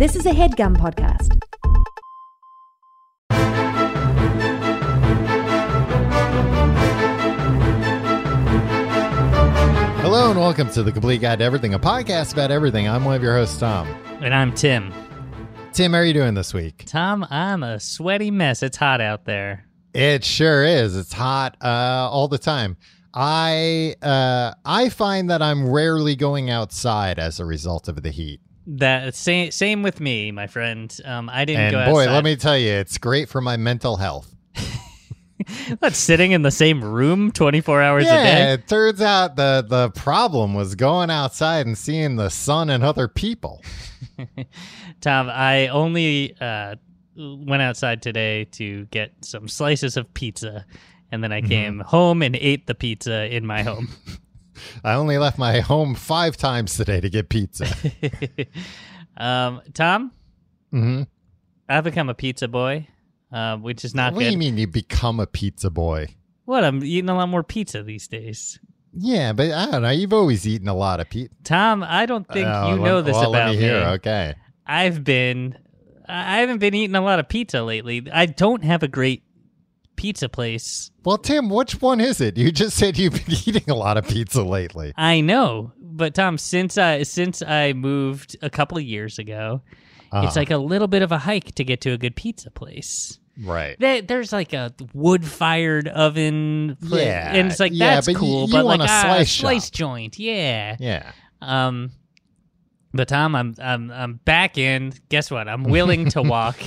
This is a headgum podcast. Hello and welcome to the Complete Guide to Everything, a podcast about everything. I'm one of your hosts, Tom. And I'm Tim. Tim, how are you doing this week? Tom, I'm a sweaty mess. It's hot out there. It sure is. It's hot uh, all the time. I uh, I find that I'm rarely going outside as a result of the heat. That same same with me, my friend. Um, I didn't And go boy, outside. let me tell you, it's great for my mental health. What, sitting in the same room 24 hours yeah, a day. it turns out the the problem was going outside and seeing the sun and other people. Tom, I only uh, went outside today to get some slices of pizza, and then I Mm-hmm. came home and ate the pizza in my home. I only left my home five times today to get pizza. um, Tom, hmm I've become a pizza boy, uh, which is not What do you mean you become a pizza boy? What? I'm eating a lot more pizza these days. Yeah, but I don't know. You've always eaten a lot of pizza. Tom, I don't think you know this well, about let me hear. Okay. I've been I haven't been eating a lot of pizza lately. I don't have a great pizza place. Well, Tim, which one is it? You just said you've been eating a lot of pizza lately. I know, but Tom, since I since I moved a couple of years ago, Uh-huh. it's like a little bit of a hike to get to a good pizza place. right. There, there's like a wood fired oven, pla- Yeah, and it's like yeah, that's but cool. you but like a slice slice joint, yeah. Yeah. Um, but Tom, I'm I'm I'm back in. Guess what? I'm willing to walk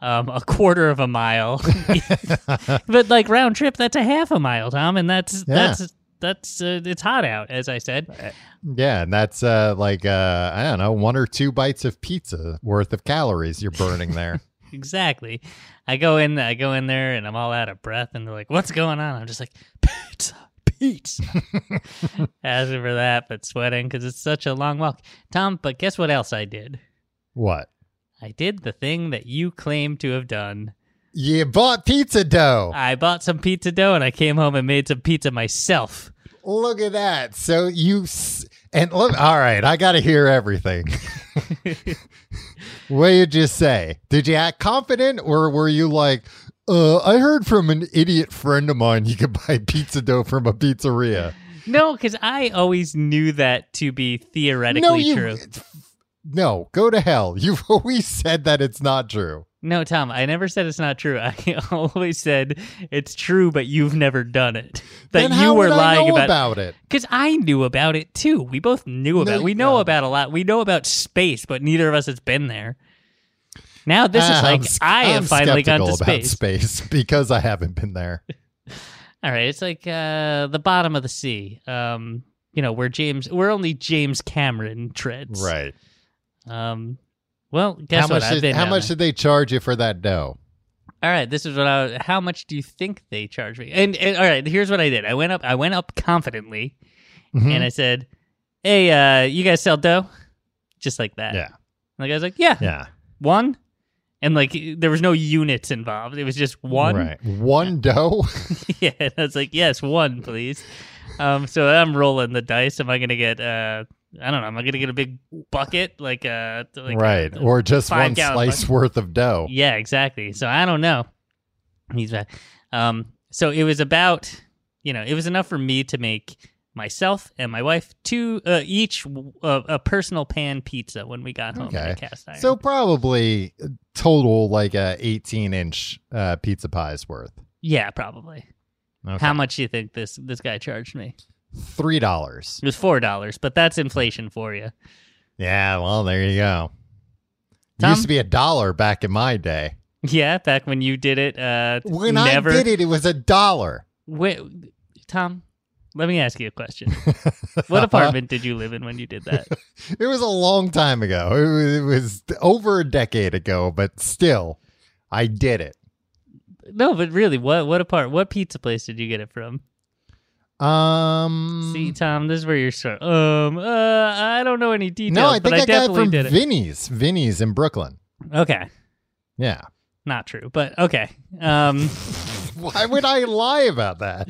um a quarter of a mile, but like round trip, that's a half a mile, Tom, and that's Yeah. that's that's uh, it's hot out, as I said. Yeah, and that's uh, like uh, I don't know, one or two bites of pizza worth of calories you're burning there. Exactly. I go in, I go in there, and I'm all out of breath, and they're like, "What's going on?" I'm just like, "Pizza, pizza." Asking for that, but sweating because it's such a long walk, Tom. But guess what else I did? what? I did the thing that you claim to have done. You bought pizza dough. I bought some pizza dough and I came home and made some pizza myself. Look at that. So you s- and look. All right, I got to hear everything. what did you say? Did you act confident, or were you like, uh, "I heard from an idiot friend of mine you could buy pizza dough from a pizzeria"? No, because I always knew that to be theoretically no, you. true. No, go to hell. You've always said that it's not true. No, Tom, I never said it's not true. I always said it's true, but you've never done it. That you were lying about about it. Because I knew about it too. We both knew about No, it. We know no. about a lot. We know about space, but neither of us has been there. Now this is like I'm s- I have I'm finally gone to space. space because I haven't been there. All right, it's like uh, the bottom of the sea. Um, you know where James, where only James Cameron treads. Right. Um, well, guess how what? much? I've Did, been how much there. did they charge you for that dough? All right, this is what I. How much do you think they charge me? And, and all right, here's what I did. I went up. I went up confidently, Mhm. and I said, "Hey, uh, you guys sell dough?" Just like that. Yeah. And the guy's like, "Yeah, Yeah. one." And like, there was no units involved. It was just one. Right. One dough. yeah, and I was like, "Yes, one, please." Um, so I'm rolling the dice. Am I gonna get? Uh, I don't know. Am I gonna get a big bucket like uh, like right. a- or just one slice bucket? worth of dough. Yeah, exactly. So I don't know. He's back. Um, so it was about, you know, it was enough for me to make myself and my wife two uh, each uh, a personal pan pizza when we got home Okay. cast iron. So probably total like a 18 inch uh, pizza pie's worth. yeah, probably. Okay. How much do you think this this guy charged me? Three dollars. It was four dollars, but that's inflation for you. Yeah. Well, there you go. It used to be a dollar back in my day. Yeah, back when you did it. Uh, When never. I did it, it was a dollar. Wait, Tom, let me ask you a question. what apartment did you live in when you did that? It was a long time ago. It was, it was over a decade ago, but still, I did it. No, but really, what what apart? What pizza place did you get it from? Um, See, Tom, this is where you're. Um, uh, I don't know any details, no, I think I, I got it from did it. Vinny's. Vinny's in Brooklyn. Okay, Yeah. not true, but okay. Um, Why would I lie about that?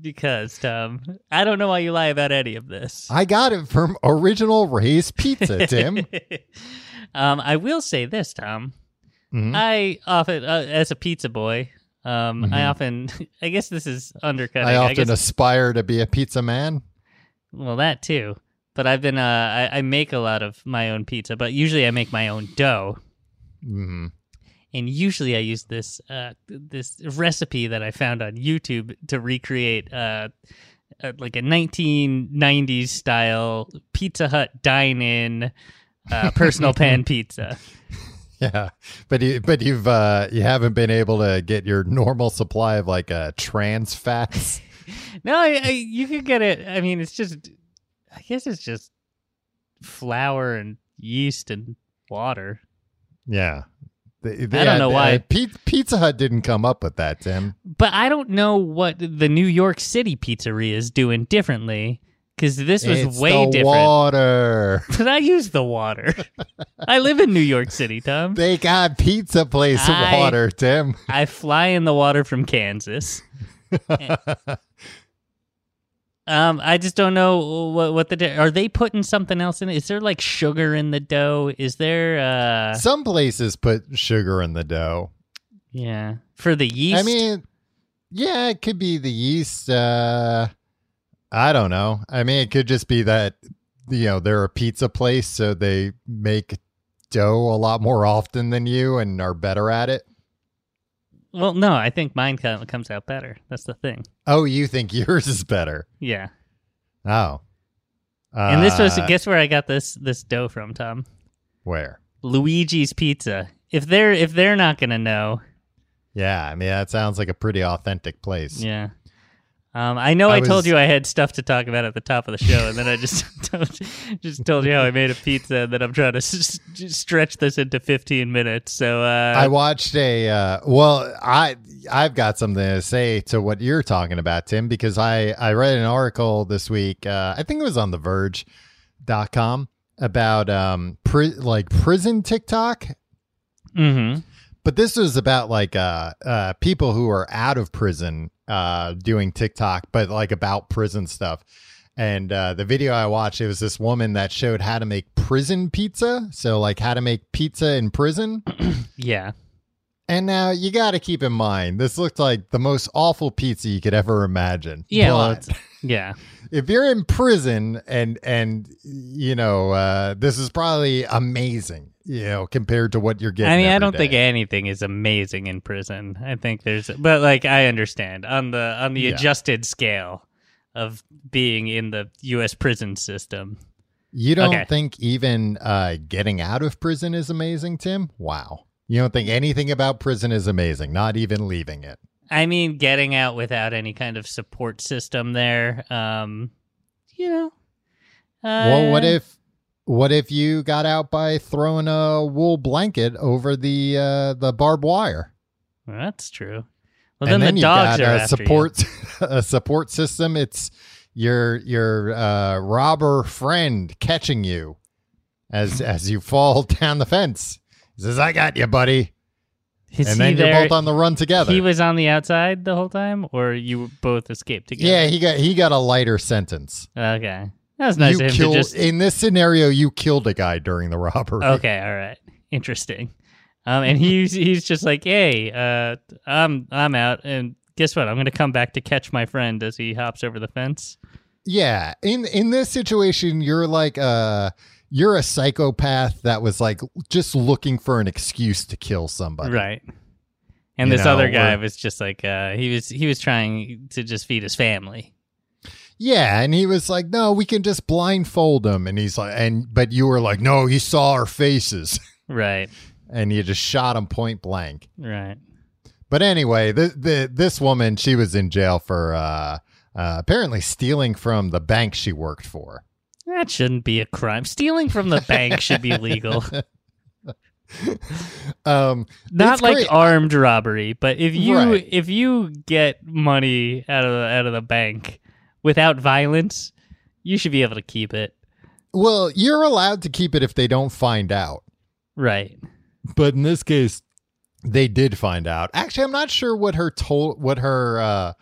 because Tom, I don't know why you lie about any of this. I got it from Original Ray's Pizza, Tim. um, I will say this, Tom. Mhm. I often, uh, as a pizza boy, um, I Mhm. often, I guess this is undercutting. I often guess, aspire to be a pizza man. well, that too. But I've been, uh, I, I make a lot of my own pizza, but usually I make my own dough. hmm and usually I use this uh, this recipe that I found on YouTube to recreate uh, uh, like a 1990s style Pizza Hut dine-in uh, personal pan pizza. Yeah, but you but you've uh, you haven't been able to get your normal supply of like uh, trans fats. No, I, I, you could get it. I mean, it's just I guess it's just flour and yeast and water. yeah, They- I don't know why. uh, Pizza Hut didn't come up with that, Tim. But I don't know what the New York City pizzeria is doing differently because this was it's way the different. water. But I use the water. I live in New York City, Tom. They got pizza place I- water, Tim. I fly in the water from Kansas. Um, I just don't know what what the are they putting something else in it? Is there like sugar in the dough? Is there uh Some places put sugar in the dough. yeah for the yeast? I mean, yeah, it could be the yeast. Uh, I don't know. I mean, it could just be that you know they're a pizza place, so they make dough a lot more often than you and are better at it. well, no, I think mine comes out better. That's the thing. Oh, you think yours is better? Yeah, Oh, and this was Uh, guess where I got this this dough from, Tom. where? Luigi's Pizza. If they're if they're not gonna know, Yeah, I mean that sounds like a pretty authentic place. Yeah. Um, I know I I, told was- you I had stuff to talk about at the top of the show, and then I just told, just told you how I made a pizza, and that I'm trying to s- stretch this into 15 minutes. So, uh, I watched a uh, well, I I've got something to say to what you're talking about, Tim, because I I read an article this week. Uh, I think it was on the Verge.com about um pri- like prison TikTok, mhm. but this was about like uh uh people who are out of prison uh doing TikTok, but like about prison stuff. And uh, the video I watched, it was this woman that showed how to make prison pizza. So, like, how to make pizza in prison. yeah, And now you got to keep in mind, this looked like the most awful pizza you could ever imagine. Yeah, well, But yeah, if you're in prison and and you know uh, this is probably amazing, you know, compared to what you're getting. I mean, I don't think anything is amazing in prison. I think there's, but like, I understand on the on the Yeah. adjusted scale of being in the U.S. prison system. you don't okay. think even uh, getting out of prison is amazing, Tim. Wow, you don't think anything about prison is amazing, not even leaving it. I mean, getting out without any kind of support system there, um, you know. Uh, well, what if what if you got out by throwing a wool blanket over the uh, the barbed wire? Well, that's true. Well, then, then the dogs got are a support a support system. It's your your uh, robber friend catching you as as you fall down the fence. He says, "I got you, buddy,". Is and he then you're there? both on the run together. He was on the outside the whole time, or you both escaped together? yeah, he got he got a lighter sentence. Okay, that was nice you of him killed to just. in this scenario. You killed a guy during the robbery. Okay, all right, interesting. Um, and he's he's just like, hey, uh, I'm I'm out, and guess what? I'm gonna come back to catch my friend as he hops over the fence. Yeah, in in this situation, you're like uh you're a psychopath that was like just looking for an excuse to kill somebody. Right. And You this know, other guy or- was just like uh, he was he was trying to just feed his family. Yeah, and he was like, "No, we can just blindfold him." And he's like, "And but you were like, no, he saw our faces," Right. and you just shot him point blank. Right. But anyway, the, the this woman, she was in jail for uh, uh, apparently stealing from the bank she worked for. That shouldn't be a crime. Stealing from the bank should be legal. Um, Not like great. armed robbery, but if you Right. if you get money out of the, out of the bank without violence, you should be able to keep it. well, you're allowed to keep it if they don't find out. Right. but in this case they did find out actually i'm not sure what her told what her uh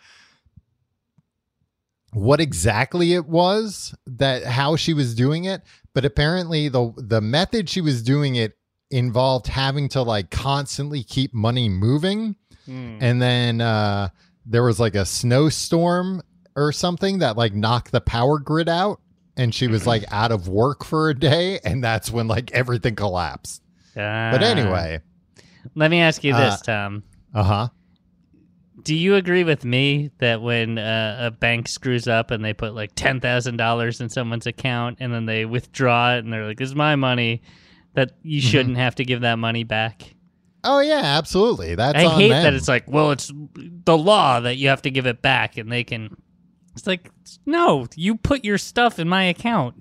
what exactly it was that how she was doing it, but apparently the the method she was doing it involved having to like constantly keep money moving Hmm. and then uh there was like a snowstorm or something that like knocked the power grid out and she was like out of work for a day and that's when like everything collapsed but Ah. anyway let me ask you this, Uh, Tom. uh-huh Do you agree with me that when uh, a bank screws up and they put like ten thousand dollars in someone's account and then they withdraw it and they're like, "This is my money," that you Mm-hmm. shouldn't have to give that money back? oh yeah absolutely that's I hate them. that it's like, well, it's the law that you have to give it back, and they can. It's like, no, you put your stuff in my account.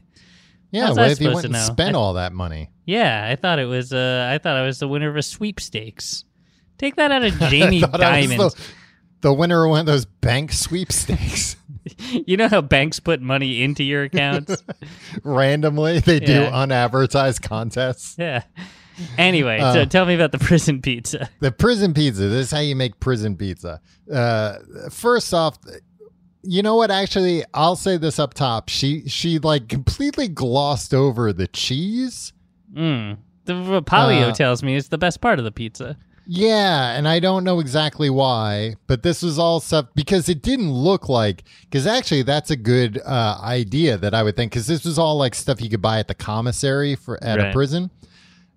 yeah how's what if you went and know? spent I- all that money Yeah, I thought it was. Uh, I thought I was the winner of a sweepstakes. Take that out of Jamie Dimon. the, the winner of one of those bank sweepstakes you know how banks put money into your accounts? randomly they do Yeah. unadvertised contests yeah. Anyway, Uh, so tell me about the prison pizza. the prison pizza this is how you make prison pizza uh first off you know what actually i'll say this up top she she like completely glossed over the cheese Mm. The Palio Uh, tells me is the best part of the pizza. Yeah and i don't know exactly why but this was all stuff because it didn't look like because actually that's a good uh idea that i would think because this was all like stuff you could buy at the commissary for at a prison.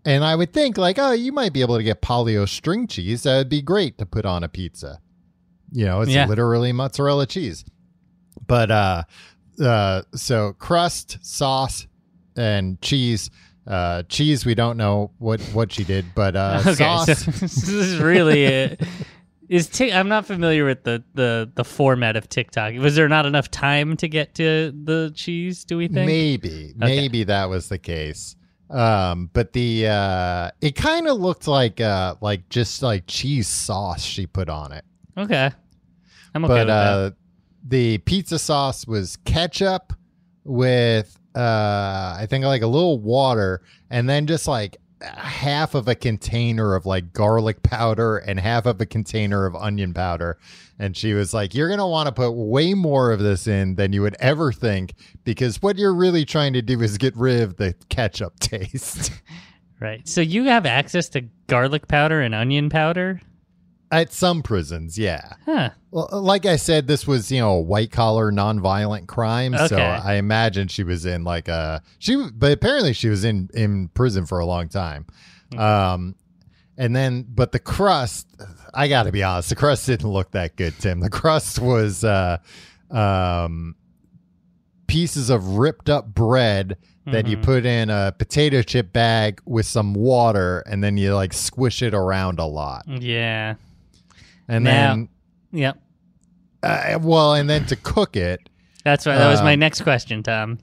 And i would think like oh you might be able to get Polly-O string cheese that would be great to put on a pizza. You know it's Yeah. literally mozzarella cheese. But uh uh so crust sauce and cheese uh cheese we don't know what what she did but uh okay, sauce so this is really a, is Tik I'm not familiar with the, the the format of TikTok. Was there not enough time to get to the cheese? Do we think? Maybe, maybe that was the case. Um, but the uh, it kind of looked like uh, like just like cheese sauce she put on it. Okay, I'm okay but with that. uh, the pizza sauce was ketchup with uh, I think like a little water, and then just like half of a container of like garlic powder and half of a container of onion powder. And she was like, You're going to want to put way more of this in than you would ever think because what you're really trying to do is get rid of the ketchup taste. Right. So you have access to garlic powder and onion powder? At some prisons, yeah. Huh. Well, like I said, this was you know a white collar, nonviolent crime. So I imagine she was in like a she, but apparently she was in in prison for a long time. Um, and then but the crust, I got to be honest, the crust didn't look that good, Tim. The crust was uh, um, pieces of ripped up bread that you Mhm. put in a potato chip bag with some water, and then you like squish it around a lot, Yeah. And Now- then. Yep. Uh, well, and then to cook it, That's right. That was my Um, next question, Tom.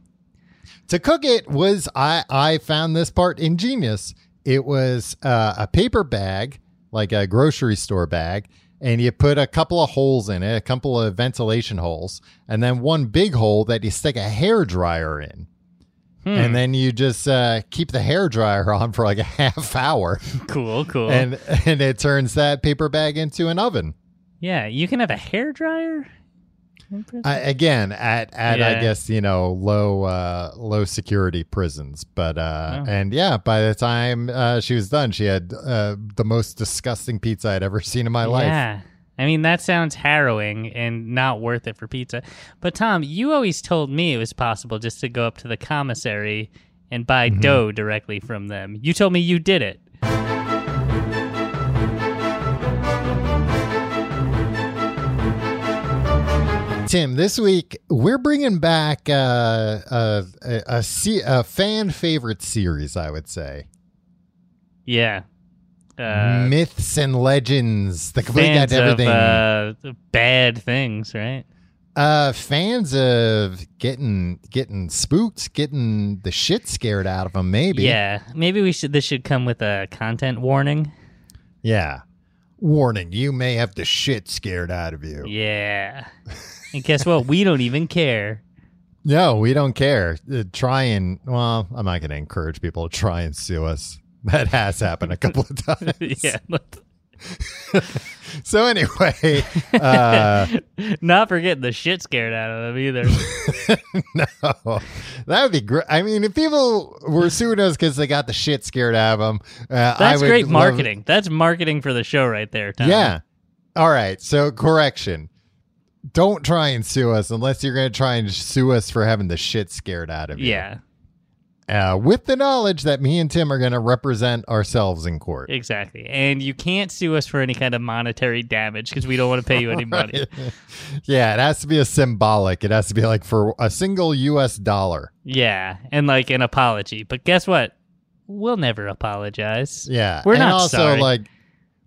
to cook it was I I found this part ingenious. It was uh, a paper bag, like a grocery store bag, and you put a couple of holes in it, a couple of ventilation holes, and then one big hole that you stick a hair dryer in, Hmm. and then you just uh, keep the hair dryer on for like a half hour, cool, cool. and and it turns that paper bag into an oven. yeah, you can have a hair dryer. I, again, at at I guess you know low uh, low security prisons, but uh, Oh. and yeah, by the time uh, she was done, she had uh, the most disgusting pizza I'd ever seen in my life. Yeah. I mean, that sounds harrowing and not worth it for pizza. But, Tom, you always told me it was possible just to go up to the commissary and buy Mm-hmm. dough directly from them. You told me you did it. Tim, this week we're bringing back uh, a a, a, a fan favorite series, I would say. Yeah. Uh, Myths and legends, the complete guide to everything. of uh, bad things, right? Uh, fans of getting getting spooked, getting the shit scared out of them. Maybe. Yeah. Maybe we should. This should come with a content warning. Yeah. Warning: You may have the shit scared out of you. Yeah. and guess what? We don't even care. No, we don't care. Uh, try and well, I'm not going to encourage people to try and sue us. That has happened a couple of times. yeah. so anyway, uh, Not forgetting the shit scared out of them either. no, that would be great. I mean, if people were suing us because they got the shit scared out of them, uh, That's great love- marketing. That's marketing for the show right there. Tom. Yeah. All right. So correction. Don't try and sue us unless you're going to try and sue us for having the shit scared out of you. Yeah, Uh, with the knowledge that me and Tim are going to represent ourselves in court. exactly. And you can't sue us for any kind of monetary damage because we don't want to pay you any money. yeah, it has to be a symbolic. It has to be like for a single U.S. dollar. Yeah, and like an apology. But guess what? We'll never apologize. Yeah, We're and not also sorry. like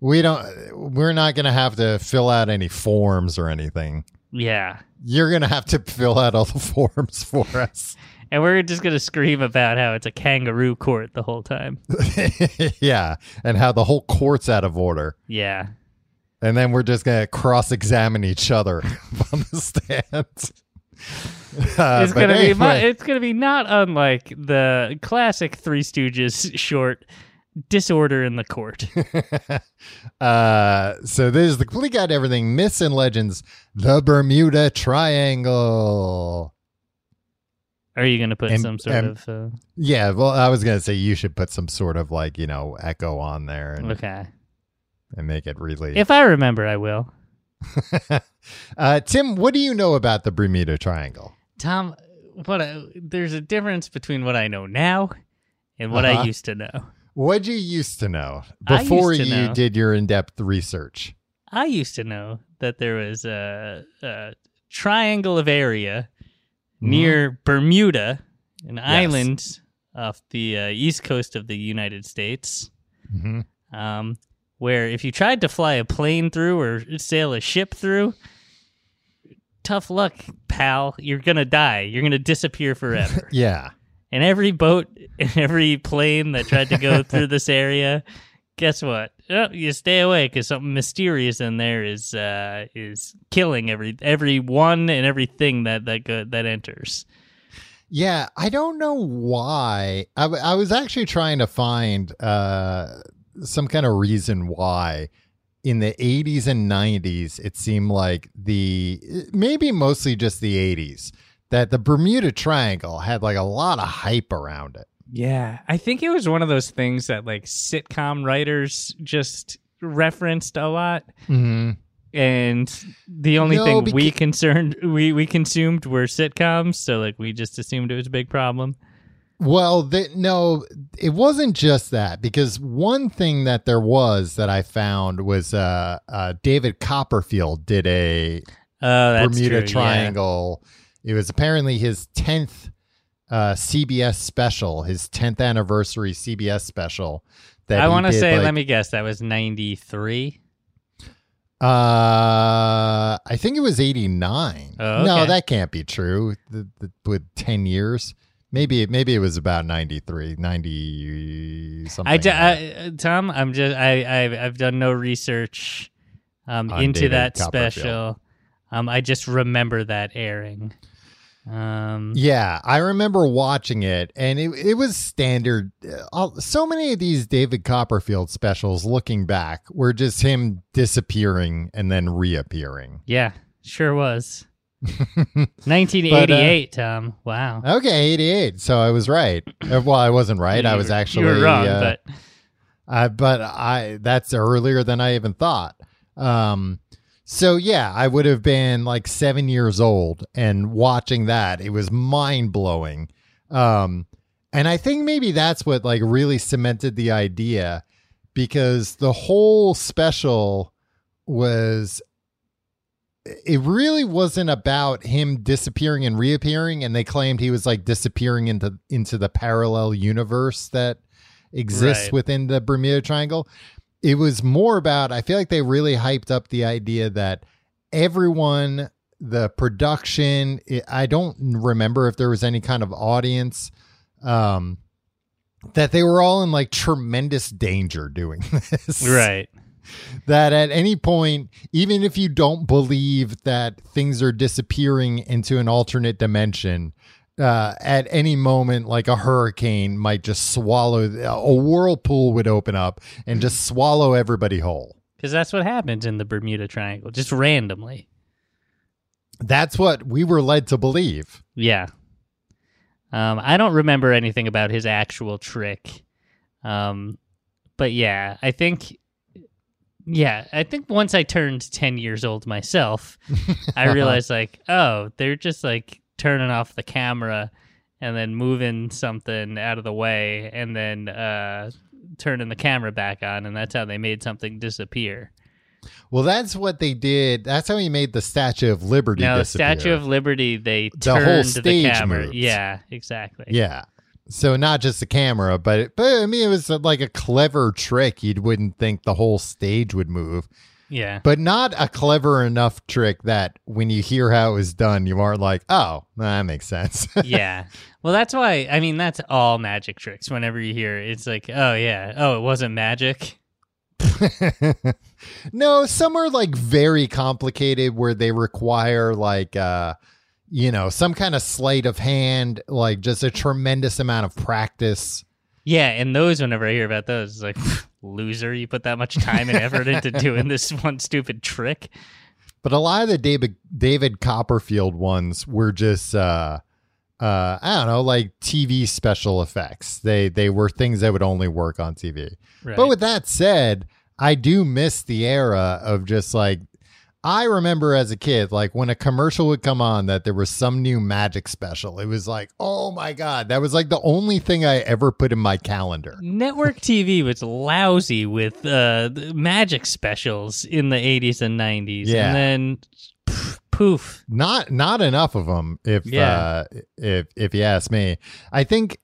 we don't. We're not going to have to fill out any forms or anything. Yeah. You're going to have to fill out all the forms for us. And we're just going to scream about how it's a kangaroo court the whole time. yeah, and how the whole court's out of order. Yeah. And then we're just going to cross examine each other on the stand. Uh, it's gonna be mu- it's gonna be not unlike the classic Three Stooges short "Disorder in the Court." uh, so this is the complete guide everything myths and legends, the Bermuda Triangle. Are you gonna put And- some sort and- of uh, Yeah, well, I was going to say you should put some sort of like, you know, echo on there and, okay? and make it really. If I remember, I will. uh, Tim, what do you know about the Bermuda Triangle? Tom, what I, there's a difference between what I know now and what Uh-huh. I used to know. What'd you used to know before to you know- did your in depth research? I used to know that there was a, a triangle of area. Near Bermuda, an island off the uh, east coast of the United States, hmm um, where if you tried to fly a plane through or sail a ship through, tough luck, pal. You're gonna die. You're gonna disappear forever. Yeah. and every boat and every plane that tried to go through this area, guess what? Oh, you stay away because something mysterious in there is uh, is killing every every one and everything that that go, that enters. Yeah, I don't know why. I, was actually trying to find uh, some kind of reason why in the 80s and 90s it seemed like the maybe mostly just the 80s that the Bermuda Triangle had like a lot of hype around it. Yeah, I think it was one of those things that like sitcom writers just referenced a lot, Mm-hmm. and the only No, thing beca- We concerned we we consumed were sitcoms, so like we just assumed it was a big problem. Well, the, no, it wasn't just that because one thing that there was that I found was uh, uh, David Copperfield did a Oh, Bermuda true, yeah. Triangle. It was apparently his 10th uh, CBS special, his 10th anniversary CBS special. That I want to say, like- let me guess, that was ninety three. Uh, I think it was 89. Oh, No, that can't be true. The, the, with 10 years. Maybe maybe it was about 93, 90 something. I, ju- like. I uh, Tom, I'm just I I've, I've done no research um into David that special. Um, I just remember that airing. Um, Yeah, I remember watching it, and it it was standard. uh, So many of these David Copperfield specials, looking back, were just him disappearing and then reappearing. yeah, sure was. 1988, Tom. Wow. Okay, eighty eight. So I was right. Uh, Well, I wasn't right. I was actually you were wrong, uh, but I, but I that's earlier than I even thought. Um, so yeah, I would have been like seven years old and watching that. It was mind blowing. Um, and I think maybe that's what like really cemented the idea because the whole special was it really wasn't about him disappearing and reappearing and they claimed he was like disappearing into into the parallel universe that exists Right. within the Bermuda Triangle. It was more about I feel like they really hyped up the idea that everyone the production it, I don't remember if there was any kind of audience um that they were all in like tremendous danger doing this right. that at any point, even if you don't believe that things are disappearing into an alternate dimension, uh, at any moment, like a hurricane might just swallow, a whirlpool would open up and just swallow everybody whole. because that's what happens in the Bermuda Triangle, just randomly. That's what we were led to believe. Yeah. Um, I don't remember anything about his actual trick. Um, but yeah, I think, yeah, I think once I turned 10 years old myself, I realized, like, oh, they're just like turning off the camera and then moving something out of the way and then uh, turning the camera back on. And that's how they made something disappear. Well, that's what they did. That's how he made the Statue of Liberty No, disappear. Statue of Liberty, they The whole stage the camera. moved. Yeah, exactly. Yeah. So not just the camera, but but I mean it was like a clever trick. You wouldn't think the whole stage would move, Yeah. but not a clever enough trick that when you hear how it was done, you aren't like, oh, that makes sense. yeah. Well, that's why. I mean, that's all magic tricks. Whenever you hear it, it's like, oh yeah, oh it wasn't magic. no, some are like very complicated where they require like uh you know, some kind of sleight of hand, like just a tremendous amount of practice. Yeah, and those. Whenever I hear about those, it's like loser. You put that much time and effort into doing this one stupid trick. But a lot of the David David Copperfield ones were just uh uh I don't know, like TV special effects. They they were things that would only work on TV. Right. But with that said, I do miss the era of just like I remember as a kid, like when a commercial would come on that there was some new magic special. It was like, oh my God. That was like the only thing I ever put in my calendar. Network TV was lousy with uh, the magic specials in the 80s and 90s. Yeah. And then pff, poof. Not not enough of them if Yeah. uh if if you ask me. I think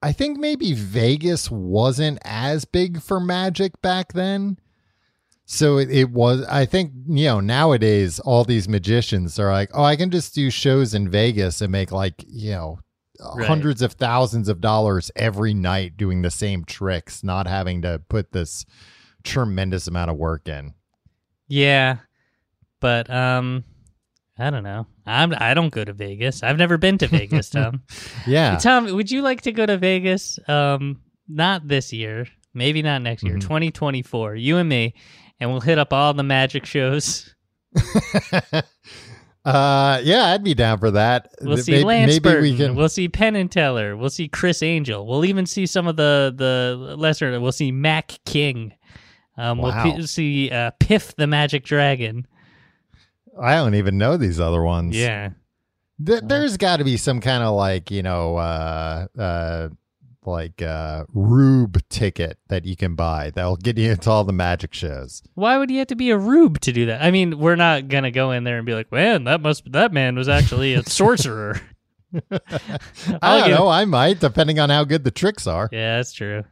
I think maybe Vegas wasn't as big for magic back then. So it, it was I think, you know, nowadays all these magicians are like, "Oh, I can just do shows in Vegas and make like, you know, Right. hundreds of thousands of dollars every night doing the same tricks, not having to put this tremendous amount of work in." Yeah. But um I don't know. I'm I don't go to Vegas. I've never been to Vegas, Tom. Yeah. Tom, would you like to go to Vegas? Um not this year. Maybe not next year. Mhm. 2024. You and me and we'll hit up all the magic shows. uh yeah, I'd be down for that. We'll see may- Lance maybe Burton. we can We'll see Penn and Teller. We'll see Criss Angel. We'll even see some of the the lesser. We'll see Mac King. Um, We'll p- see uh, Piff the Magic Dragon. I don't even know these other ones. Yeah, Th- there's got to be some kind of like, you know, uh uh like uh rube ticket that you can buy that'll get you into all the magic shows. why would you have to be a rube to do that? I mean, we're not gonna go in there and be like, man, that must that man was actually a sorcerer. I don't know, I might depending on how good the tricks are. Yeah, that's true.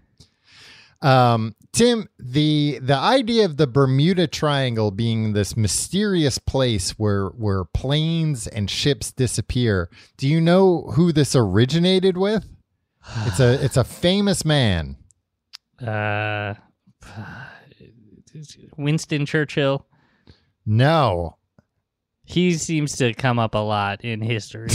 Um, Tim, the the idea of the Bermuda Triangle being this mysterious place where where planes and ships disappear. Do you know who this originated with? It's a it's a famous man. Uh, Winston Churchill. No. He seems to come up a lot in history.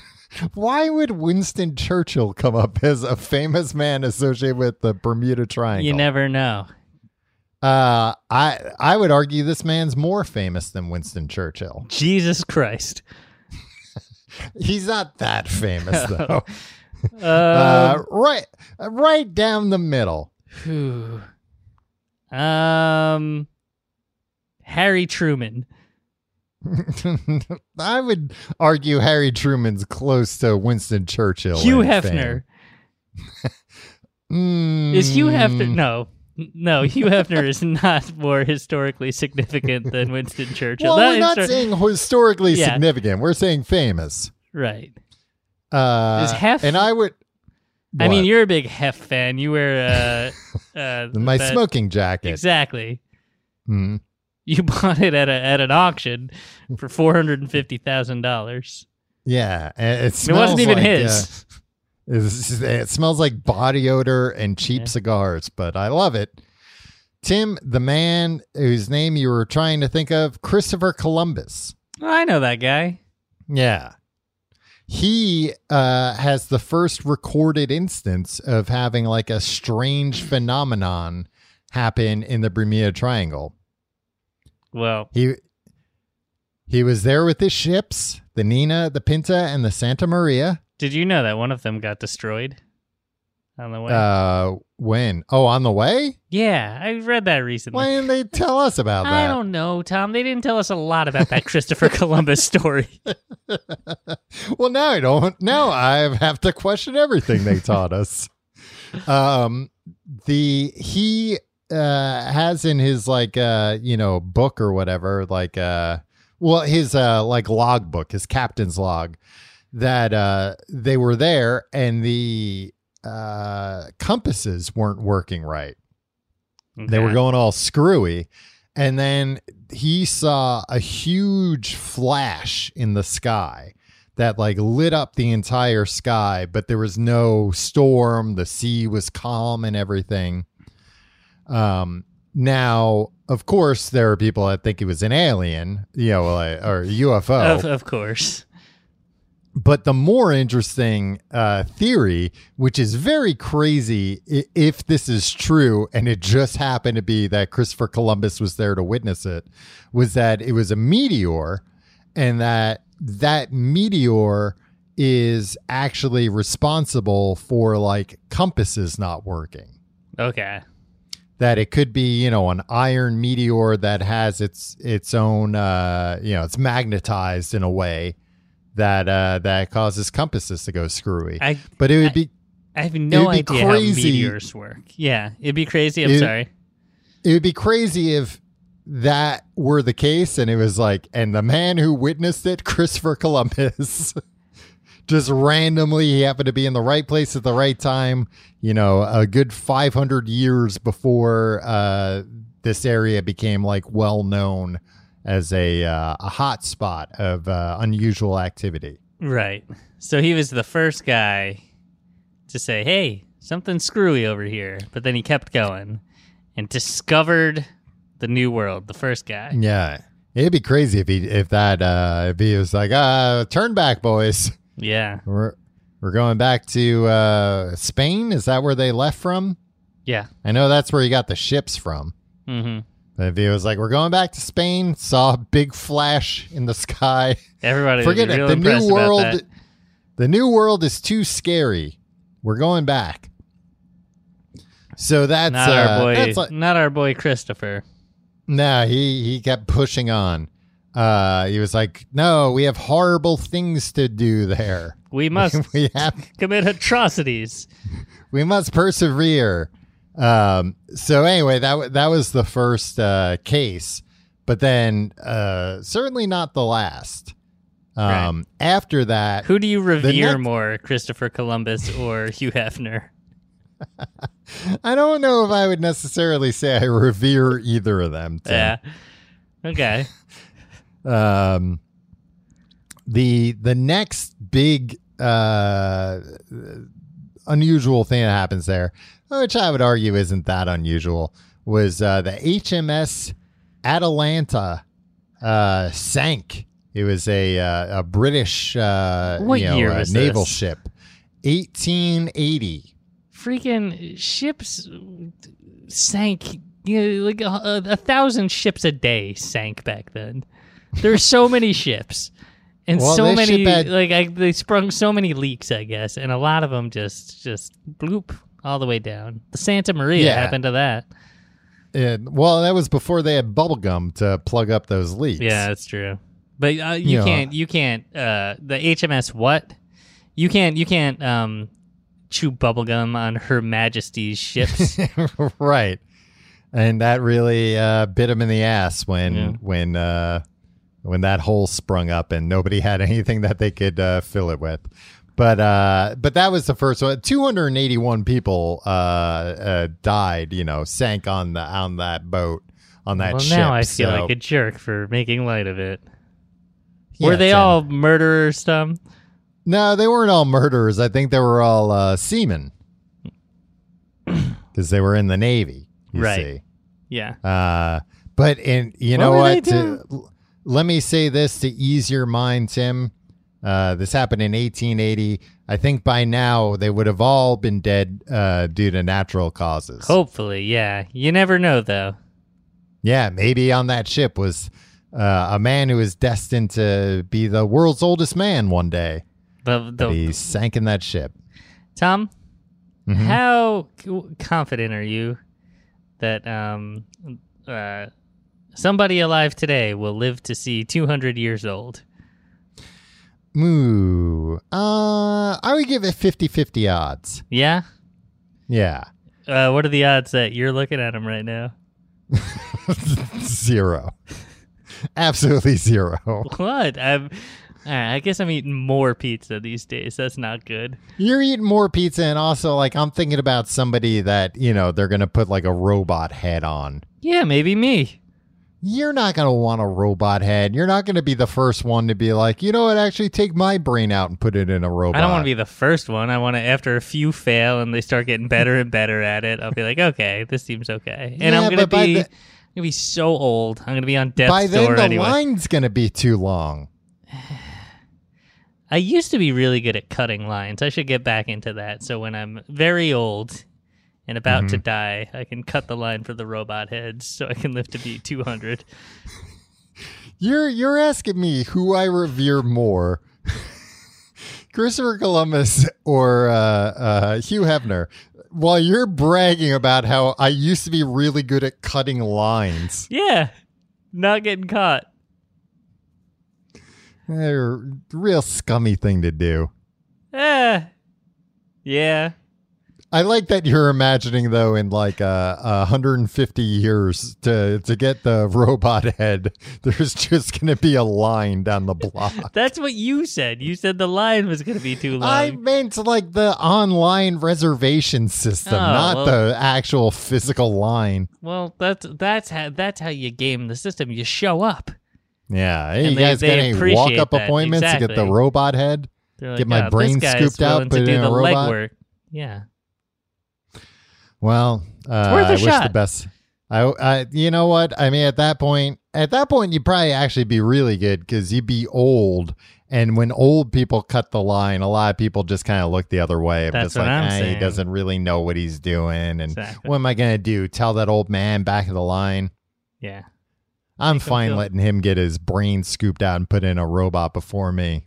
Why would Winston Churchill come up as a famous man associated with the Bermuda Triangle? you never know. Uh, I I would argue this man's more famous than Winston Churchill. Jesus Christ. He's not that famous though. Uh, uh, right, right down the middle. Whew. Um, Harry Truman. I would argue Harry Truman's close to Winston Churchill. Hugh Hefner. fame. Is Hugh Hefner? Mm, No. No, Hugh Hefner is not more historically significant than Winston Churchill. Well, That we're not saying historically Yeah. significant. We're saying famous. right. Uh, Is Hef- and I would. I mean, What? you're a big Hef fan. You wear uh, uh, my that- smoking jacket. Exactly. Mhm. You bought it at a at an auction for four hundred and fifty thousand dollars. Yeah, and it It smells wasn't even like, his. uh, it's- it smells like body odor and cheap Yeah. cigars, but I love it. Tim, the man whose name you were trying to think of, Christopher Columbus. I know that guy. Yeah. He uh, has the first recorded instance of having like a strange phenomenon happen in the Bermuda Triangle. Well, He he was there with his ships, the Nina, the Pinta, and the Santa Maria. did you know that one of them got destroyed on the way? Uh, when? Oh, on the way? yeah, I read that recently. Why didn't they tell us about that? I don't know, Tom. They didn't tell us a lot about that Christopher Columbus story. well, now I don't. Now I have to question everything they taught us. Um, the he uh has in his like uh you know book or whatever like uh well his uh like log book his captain's log that uh they were there and the uh compasses weren't working right they were going all screwy. And then he saw a huge flash in the sky that like lit up the entire sky, but there was no storm. The sea was calm and everything. Um, now, of course, there are people that think it was an alien, you know, or a UFO. Of, of course. But the more interesting uh, theory, which is very crazy if this is true, and it just happened to be that Christopher Columbus was there to witness it, was that it was a meteor, and that that meteor is actually responsible for like compasses not working. Okay. That it could be, you know, an iron meteor that has its its own, uh, you know, it's magnetized in a way that uh, that causes compasses to go screwy. I But it would I- be I have no idea crazy- how meteors work. Yeah, it'd be crazy. I'm It- sorry. it would be crazy if that were the case and it was like and the man who witnessed it, Christopher Columbus. Just randomly, he happened to be in the right place at the right time. You know, a good 500 years before uh, this area became like well known as a uh, a hot spot of uh, unusual activity. Right. So he was the first guy to say, "Hey, something screwy over here," but then he kept going and discovered the new world. The first guy. Yeah, it'd be crazy if he if that uh, if he was like, uh, turn back, boys. Yeah. We're we're going back to uh, Spain. Is that where they left from? Yeah. I know that's where he got the ships from. hmm But if he was like, "We're going back to Spain," saw a big flash in the sky. Everybody Forget it. The new world, the new world is too scary. We're going back. So that's Not uh, our boy. That's like, not our boy Christopher. nah, he he kept pushing on. Uh, he was like, "No, we have horrible things to do there. We must we have commit atrocities. we must persevere. Um, so anyway, that that was the first uh, case, but then uh, certainly not the last. Um, After that, Who do you revere next- more, Christopher Columbus or Hugh Hefner? I don't know if I would necessarily say I revere either of them. Tim. Yeah. Okay. Um, the the next big uh, unusual thing that happens there, which I would argue isn't that unusual, was uh, the HMS Atalanta uh, sank. It was a uh, a British uh, What you know, year was naval this? ship, eighteen eighty. Freaking ships sank. You know, like a, a, a thousand ships a day sank back then. There's so many ships. And Well, so many, had- like I, they sprung so many leaks, I guess, and a lot of them just, just bloop all the way down. The Santa Maria Yeah. happened to that. And, well, that was before they had bubble gum to plug up those leaks. Yeah, that's true. But uh, you Yeah. can't you can't uh the HMS what? You can't you can't um chew bubblegum on her majesty's ships. right. And that really uh, bit him in the ass when Yeah. when uh, when that hole sprung up and nobody had anything that they could uh, fill it with. But uh, but that was the first one. Two hundred and eighty one people uh, uh, died. You know, sank on the on that boat on that well, ship. now I feel so- like a jerk for making light of it. Yeah, Were they Tim. all murderers, Tom? No, they weren't all murderers. I think they were all uh, seamen because they were in the navy. You Right. see. Yeah. Uh, but in you What know what? Let me say this to ease your mind, Tim. Uh, this happened in 1880. I think by now they would have all been dead uh, due to natural causes. Hopefully, yeah. You never know, though. Yeah, maybe on that ship was uh, a man who was destined to be the world's oldest man one day. The, But the, he sank in that ship. Tom, Mhm. how confident are you that um, uh, somebody alive today will live to see 200 years old? Moo. Uh, I would give it 50 50 odds. Yeah? Yeah. Uh, what are the odds that you're looking at him right now? zero. Absolutely zero. What? I'm. All right, I guess I'm eating more pizza these days. That's not good. You're eating more pizza, and also, like, I'm thinking about somebody that, you know, they're going to put like a robot head on. Yeah, maybe me. You're not going to want a robot head. You're not going to be the first one to be like, you know what, actually take my brain out and put it in a robot. I don't want to be the first one. I want to, after a few fail and they start getting better and better at it, I'll be like, okay, this seems okay. And Yeah, I'm gonna but by be, the- I'm gonna be so old. I'm gonna be on death's By then, the anyway. line's going to be too long. I used to be really good at cutting lines. I should get back into that. So when I'm very old and about Mm-hmm. to die, I can cut the line for the robot heads, so I can live to be 200. You're you're asking me who I revere more, Christopher Columbus or uh, uh, Hugh Hefner, while you're bragging about how I used to be really good at cutting lines. Yeah, not getting caught. They're a real scummy thing to do. Eh. Yeah. I like that you're imagining though in like uh, 150 years to to get the robot head. There's just going to be a line down the block. That's what you said. You said the line was going to be too long. I meant like the online reservation system, Oh, not well- the actual physical line. Well, that's that's how that's how you game the system. You show up. Yeah, hey, you they- guys they got any walk up that. appointments to get the robot head? Like, Get my "Oh, brain scooped out, put it do in a robot?" legwork. Yeah. Well, uh, worth a I wish the best. I, I, you know what? I mean, at that point, at that point, you'd probably actually be really good because you'd be old. And when old people cut the line, a lot of people just kind of look the other way. That's what like, I'm "Eh, he doesn't really know what he's doing. And Exactly. what am I going to do? Tell that old man back of the line? Yeah. I'm Make fine feel- letting him get his brain scooped out and put in a robot before me.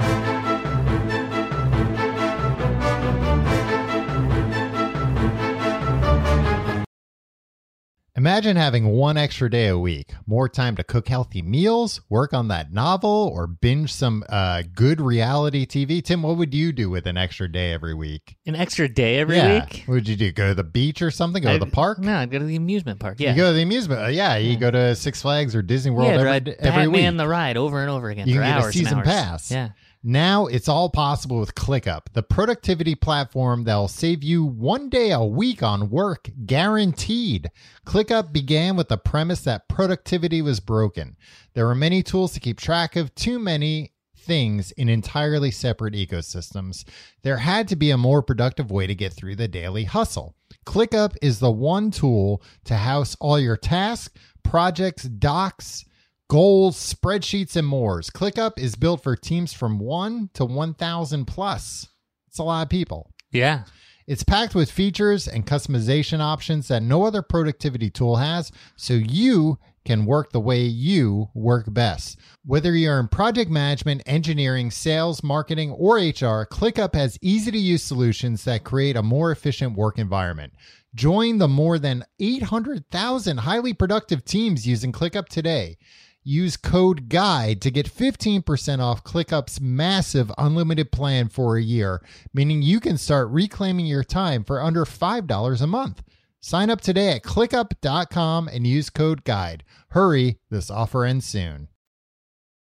Imagine having one extra day a week, more time to cook healthy meals, work on that novel, or binge some uh, good reality TV. Tim, what would you do with an extra day every week? An extra day every yeah. week. What would you do? Go to the beach or something? Go to I'd- the park? No, I'd go to the amusement park. Yeah. You go to the amusement. uh, yeah, you go to Six Flags or Disney World yeah, every, ride every Batman week. the ride over and over again You for can get a season pass. Yeah. Now it's all possible with ClickUp, the productivity platform that'll save you one day a week on work, guaranteed. ClickUp began with the premise that productivity was broken. There were many tools to keep track of, too many things in entirely separate ecosystems. There had to be a more productive way to get through the daily hustle. ClickUp is the one tool to house all your tasks, projects, docs, goals, spreadsheets, and more. ClickUp is built for teams from 1 to 1,000 plus. It's a lot of people. Yeah. It's packed with features and customization options that no other productivity tool has, so you can work the way you work best. Whether you're in project management, engineering, sales, marketing, or HR, ClickUp has easy to use solutions that create a more efficient work environment. Join the more than 800,000 highly productive teams using ClickUp today. Use code GUIDE to get 15% off ClickUp's massive unlimited plan for a year, meaning you can start reclaiming your time for under $5 a month. Sign up today at clickup.com and use code GUIDE. Hurry, this offer ends soon.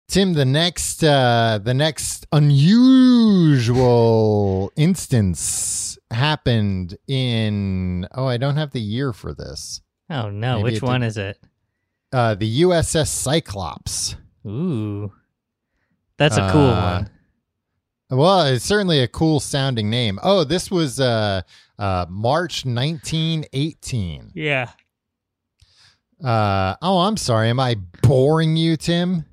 Tim, the next uh the next unusual instance happened in oh, I don't have the year for this. Oh no, Maybe which one did- is it? Uh the USS Cyclops. Ooh. That's a cool Uh, one. Well, it's certainly a cool sounding name. Oh, this was uh, uh, March 1918. Yeah. Uh, oh, I'm sorry. Am I boring you, Tim?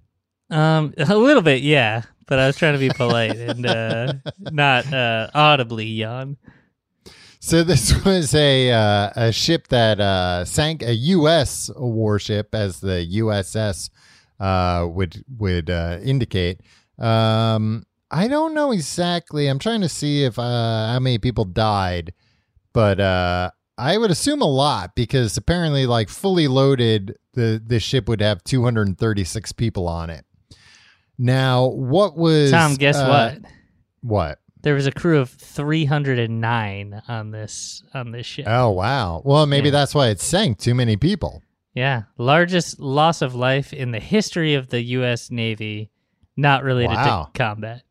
Um a little bit, yeah. but I was trying to be polite and uh, not uh, audibly yawn. So this was a uh, a ship that uh, sank a U.S. warship, as the USS uh, would would uh, indicate. Um, I don't know exactly. I'm trying to see if uh, how many people died, but uh, I would assume a lot because apparently, like fully loaded, the the ship would have 236 people on it. Now, what was Tom, guess what? What? There was a crew of 309 on this on this ship. Oh wow. Well, maybe Yeah. that's why it sank. Too many people. Yeah, largest loss of life in the history of the U.S. Navy, not related Wow. to combat.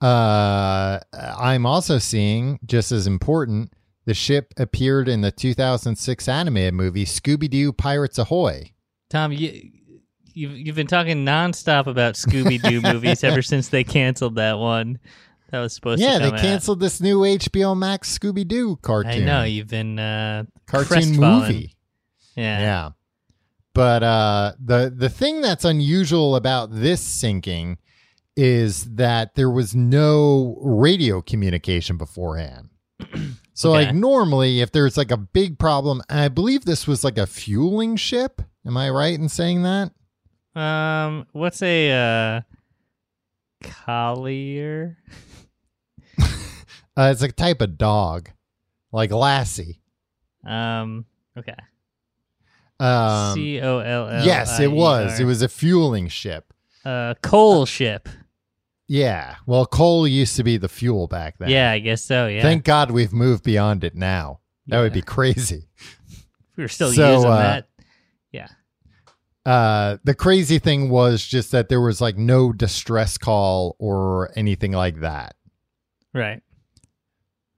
Uh, I'm also seeing, just as important, the ship appeared in the 2006 animated movie Scooby Doo Pirates Ahoy. Tom, you you've you've been talking nonstop about Scooby Doo movies ever since they canceled that one. That was supposed Yeah, to they come out. canceled this new HBO Max Scooby Doo cartoon. I know you've been uh, cartoon movie. Yeah. Yeah. But uh, the the thing that's unusual about this sinking is that there was no radio communication beforehand. so Okay. like normally if there's like a big problem, and I believe this was like a fueling ship. Am I right in saying that? Um, what's a uh, collier? Uh, it's a type of dog, like Lassie. Um, okay. Um, C O L L. yes, it was. It was a fueling ship. uh coal ship. Yeah. Well, coal used to be the fuel back then. Yeah, I guess so. Yeah. Thank God we've moved beyond it now. That would be crazy. we were still So, using uh, that. Yeah. Uh, the crazy thing was just that there was like no distress call or anything like that. Right.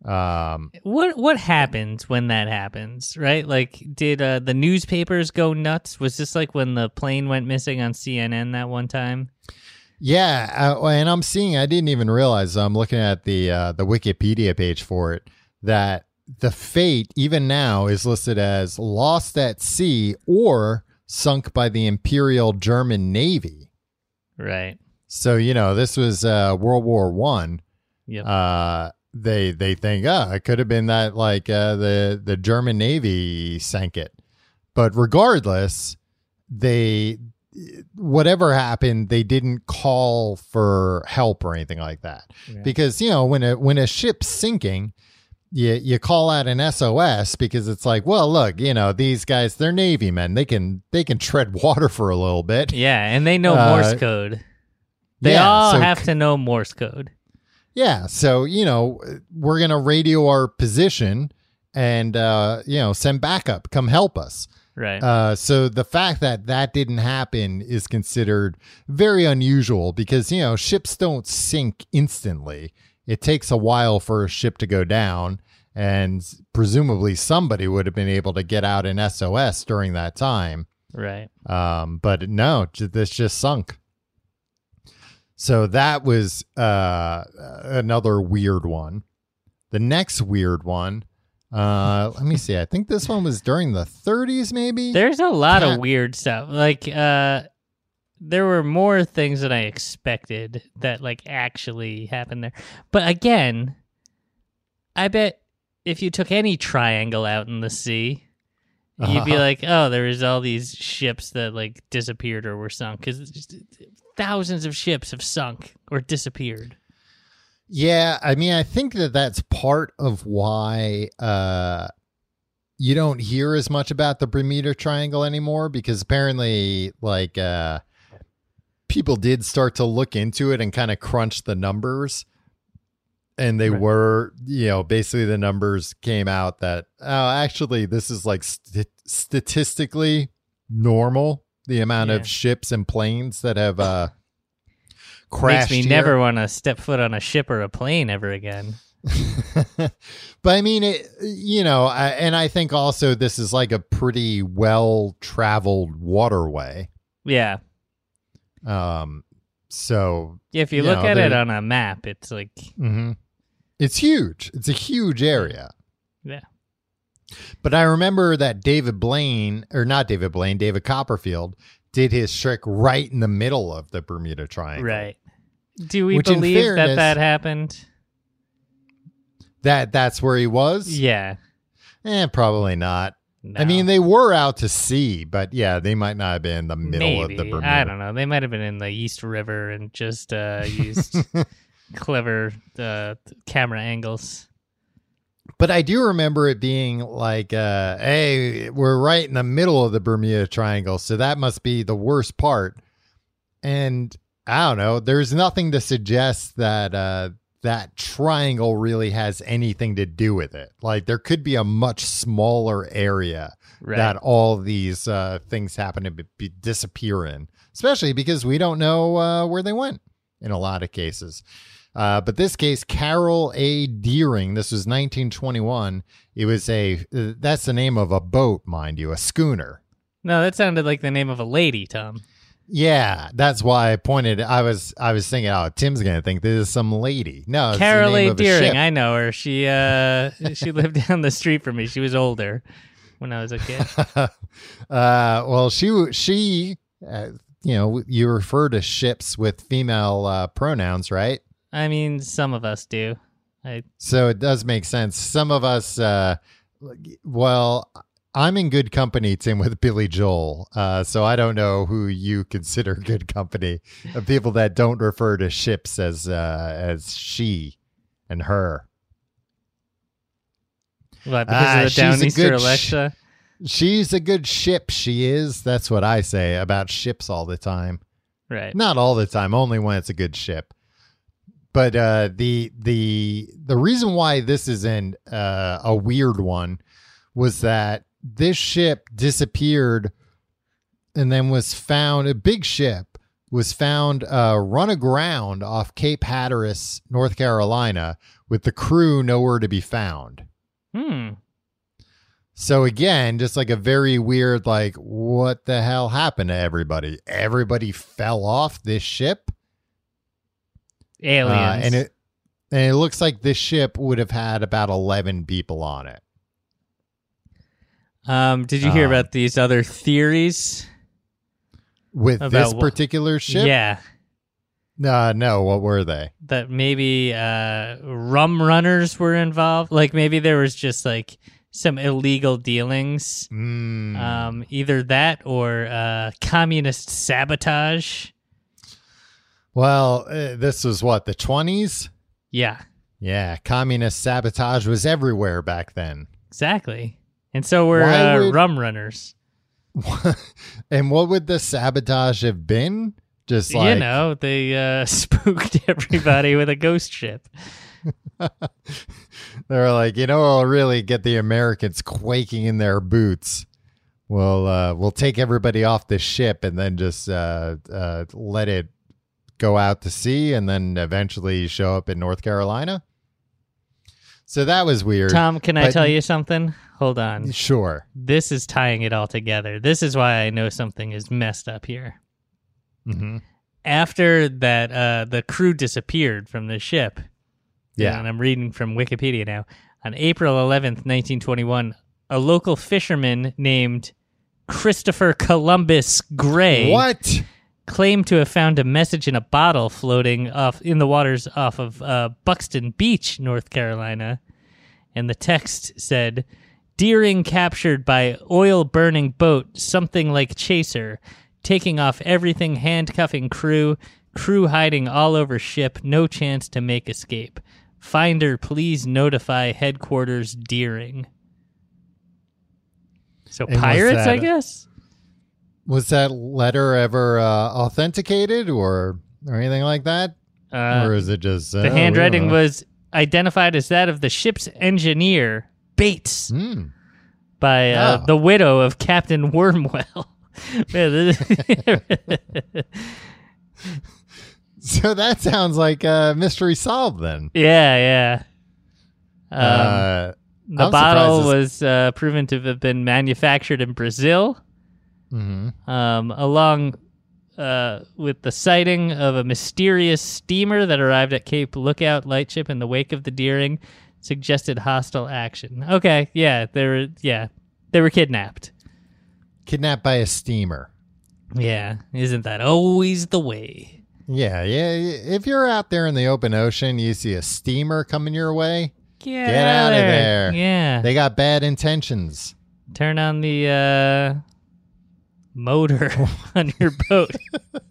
Um, What what happens when that happens? Right? Like, did uh, the newspapers go nuts? Was this like when the plane went missing on CNN that one time? yeah, uh, and I'm seeing. I didn't even realize. I'm looking at the uh, the Wikipedia page for it that the fate even now is listed as lost at sea or sunk by the Imperial German Navy. Right. So you know this was uh, World War One. Yep. uh they they think oh it could have been that like uh the the german navy sank it but regardless they whatever happened they didn't call for help or anything like that Yeah. because you know when a when a ship's sinking you you call out an SOS because it's like well look you know these guys they're navy men they can they can tread water for a little bit yeah, and they know Uh, Morse code. They yeah, all so have to know Morse code. Yeah, so you know we're gonna radio our position and uh, you know send backup, come help us. Right. Uh, so the fact that that didn't happen is considered very unusual because you know ships don't sink instantly. It takes a while for a ship to go down, and presumably somebody would have been able to get out an SOS during that time. right. Um, but no, this just sunk. So that was uh, another weird one. The next weird one, uh, let me see. I think this one was during the 30s, maybe. There's a lot Cat- of weird stuff. Like uh there were more things than I expected that like actually happened there. But again, I bet if you took any triangle out in the sea, you'd be Uh-huh. like, "Oh, there was all these ships that like disappeared or were sunk cuz thousands of ships have sunk or disappeared." Yeah, I mean, I think that that's part of why uh, you don't hear as much about the Bermuda Triangle anymore because apparently, like, uh, people did start to look into it and kind of crunch the numbers. And they Right. were, you know, basically the numbers came out that, oh, actually, this is like st- statistically normal the amount Yeah. of ships and planes that have uh, Makes crashed. me here. never want to step foot on a ship or a plane ever again. but I mean, it, you know, I, and I think also this is like a pretty well traveled waterway. Yeah. Um, so If you You look know, at it on a map, it's like mm-hmm. it's huge. It's a huge area. But I remember that David Blaine, or not David Blaine, David Copperfield did his trick right in the middle of the Bermuda Triangle. right. Do we believe that fairness- that happened? That that's where he was. Yeah. Eh, probably not. I mean, they were out to sea, but yeah, they might not have been in the middle Maybe. of the Bermuda. I don't know. They might have been in the East River and just uh, used clever uh, camera angles. But I do remember it being like, uh, hey, we're right in the middle of the Bermuda Triangle, so that must be the worst part. And I don't know, there's nothing to suggest that uh, that triangle really has anything to do with it. Like, there could be a much smaller area Right. that all these uh, things happen to be, be disappear in, especially because we don't know uh, where they went in a lot of cases. Uh, but this case, Carroll A. Deering, this was 1921. It was a, that's the name of a boat, mind you, a schooner. no, that sounded like the name of a lady, Tom. Yeah, that's why I pointed. I was, I was thinking, oh, Tim's gonna think this is some lady. No, it's Carroll the name A. of a Deering. ship. I know her. She uh, she lived down the street from me. She was older when I was a kid. uh, well, she she, uh, you know, you refer to ships with female uh, pronouns, right? I mean, some of us do. I So it does make sense. Some of us, uh, well, I'm in good company, Tim, with Billy Joel. Uh, so I don't know who you consider good company of people that don't refer to ships as uh, as she and her. what because Ah, of the Downeaster good sh- Alexa. She's a good ship. She is. That's what I say about ships all the time. right. Not all the time, only when it's a good ship. But uh, the the the reason why this isn't uh, a weird one was that this ship disappeared and then was found. A big ship was found uh, run aground off Cape Hatteras, North Carolina, with the crew nowhere to be found. Hmm. So again, just like a very weird, like, what the hell happened to everybody? Everybody fell off this ship, Aliens. Uh, and it and it looks like this ship would have had about eleven people on it. um, did you hear um, about these other theories? With About this wha- particular ship, Yeah. uh, no, what were they? that maybe uh, rum runners were involved. Like maybe there was just like some illegal dealings. Mm, Um, either that or uh, communist sabotage. Well, uh, this was what the twenties. Yeah, Yeah, communist sabotage was everywhere back then. exactly. And so were uh, would- rum runners. and what would the sabotage have been? Just like you know, they uh, spooked everybody with a ghost ship. They're like, you know, I'll really get the Americans quaking in their boots. We'll uh, we'll take everybody off the ship and then just uh, uh, let it go out to sea and then eventually show up in North Carolina. So that was weird. Tom, can I tell you something? Hold on. Sure. This is tying it all together. This is why I know something is messed up here. hmm after that uh the crew disappeared from the ship Yeah. and i'm reading from wikipedia now on april 11th 1921 a local fisherman named christopher columbus gray What? Claimed to have found a message in a bottle floating off in the waters off of uh, buxton beach north carolina. And the text said deering captured by oil burning boat something like chaser taking off everything handcuffing crew crew hiding all over ship no chance to make escape. Finder please notify headquarters deering. So And pirates i that- guess Was that letter ever uh, authenticated or or anything like that? uh, or is it just uh, The handwriting was identified as that of the ship's engineer, Bates, Hmm. by uh, Oh. the widow of Captain Wormwell. So that sounds like a mystery solved then. yeah, yeah. Um, uh, the I'm bottle was uh, proven to have been manufactured in Brazil, mhm. um, along uh, with the sighting of a mysterious steamer that arrived at Cape Lookout Lightship in the wake of the Deering, suggested hostile action. Okay, yeah, they were yeah they were kidnapped. kidnapped by a steamer. Yeah, isn't that always the way? Yeah, yeah. If you're out there in the open ocean, you see a steamer coming your way, Get, Get out of there. Yeah. they got bad intentions. Turn on the uh, motor on your boat.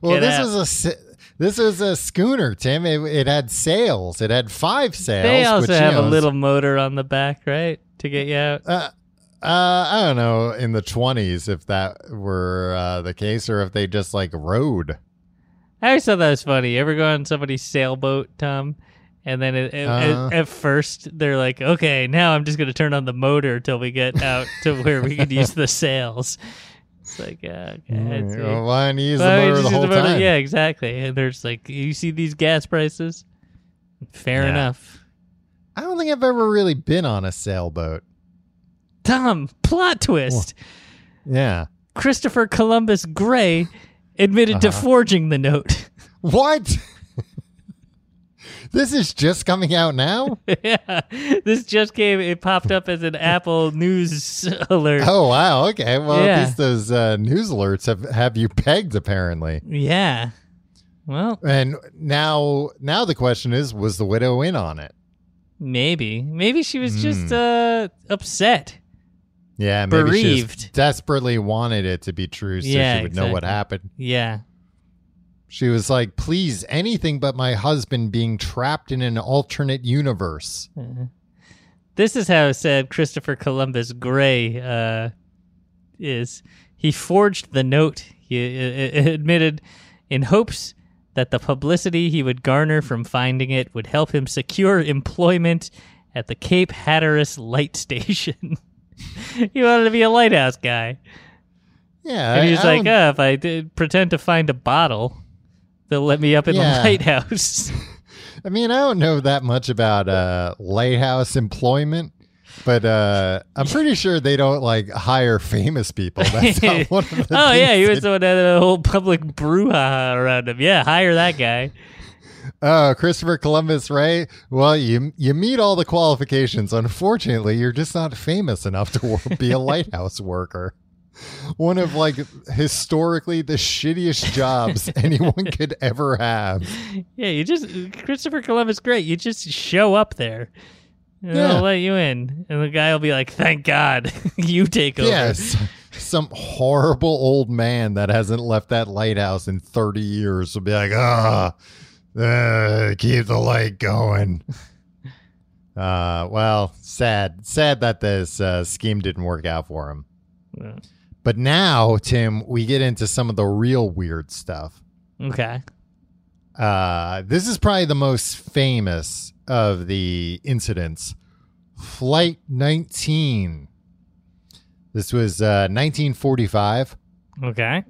Well, Get this out. was a this was a schooner, Tim. It, it had sails. It had five sails. they also which, you have know, a little motor on the back, right, to get you out. Uh, uh, I don't know in the twenties if that were uh, the case or if they just like rode. I always thought that was funny. You ever go on somebody's sailboat, Tom? And then it, it- Uh. at, at first they're like, "Okay, now I'm just going to turn on the motor till we get out to where we can use the sails." It's like, yeah, okay, I see. Well, why don't you use Well, the motor the whole motor- time? Yeah, exactly. And there's like, you see these gas prices? Fair Yeah. enough. I don't think I've ever really been on a sailboat. Tom, plot twist. Yeah. Christopher Columbus Gray admitted to Uh-huh. forging the note. What? this is just coming out now? yeah, this just came. It popped up as an Apple News alert. Oh wow. Okay. Well, Yeah. at least those uh, news alerts have have you pegged apparently. Yeah. Well, And now now the question is, was the widow in on it? maybe. Maybe she was just Hmm. uh upset. Yeah, maybe she Bereaved. just desperately wanted it to be true so Yeah, she would know what happened. Yeah. She was like, "Please, anything but my husband being trapped in an alternate universe." Uh, This is how sad Christopher Columbus Gray uh, is. He forged the note. He uh, uh, admitted in hopes that the publicity he would garner from finding it would help him secure employment at the Cape Hatteras Light Station. he wanted to be a lighthouse guy. Yeah, And I- he's I like, oh, if I did pretend to find a bottle, they'll let me up in Yeah. the lighthouse. I mean, I don't know that much about uh, lighthouse employment, but uh, I'm pretty sure they don't like hire famous people. That's not one of the oh yeah, he was the one that had a whole public brouhaha around him. Yeah, hire that guy. Oh, Christopher Columbus, right? Well, you you meet all the qualifications. Unfortunately, you're just not famous enough to be a lighthouse worker. One of like historically the shittiest jobs anyone could ever have. Yeah, you just Christopher Columbus, great. You just show up there, and Yeah. they'll let you in, and the guy will be like, "Thank God, you take over." Yes. Some horrible old man that hasn't left that lighthouse in 30 years will be like, ah, uh, keep the light going. Uh, well, sad, sad that this uh, scheme didn't work out for him. Yeah. But now, Tim, we get into some of the real weird stuff. Okay. Uh, this is probably the most famous of the incidents. Flight 19. This was uh, 1945, Okay.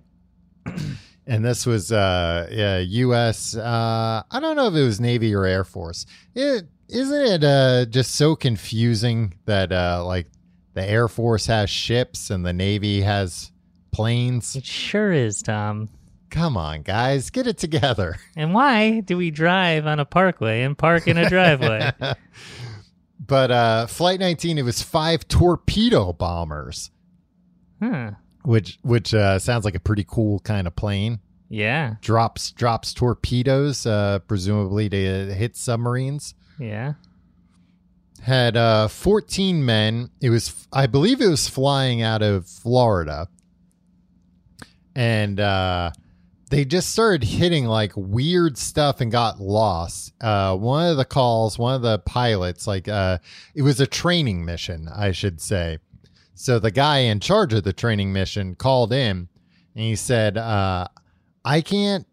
and this was uh, yeah, U.S. Uh, I don't know if it was Navy or Air Force. It isn't it uh, just so confusing that uh, like the Air Force has ships and the Navy has planes. It sure is, Tom. Come on, guys, get it together. And why do we drive on a parkway and park in a driveway? But uh, Flight 19, it was five torpedo bombers, huh. which which uh, sounds like a pretty cool kind of plane. Yeah. Drops drops torpedoes, uh, presumably to hit submarines. Yeah. Had uh, 14 men. It was, I believe, it was flying out of Florida, and uh, they just started hitting like weird stuff and got lost. Uh, one of the calls, one of the pilots, like uh, it was a training mission, I should say. So the guy in charge of the training mission called in, and he said, uh, "I can't,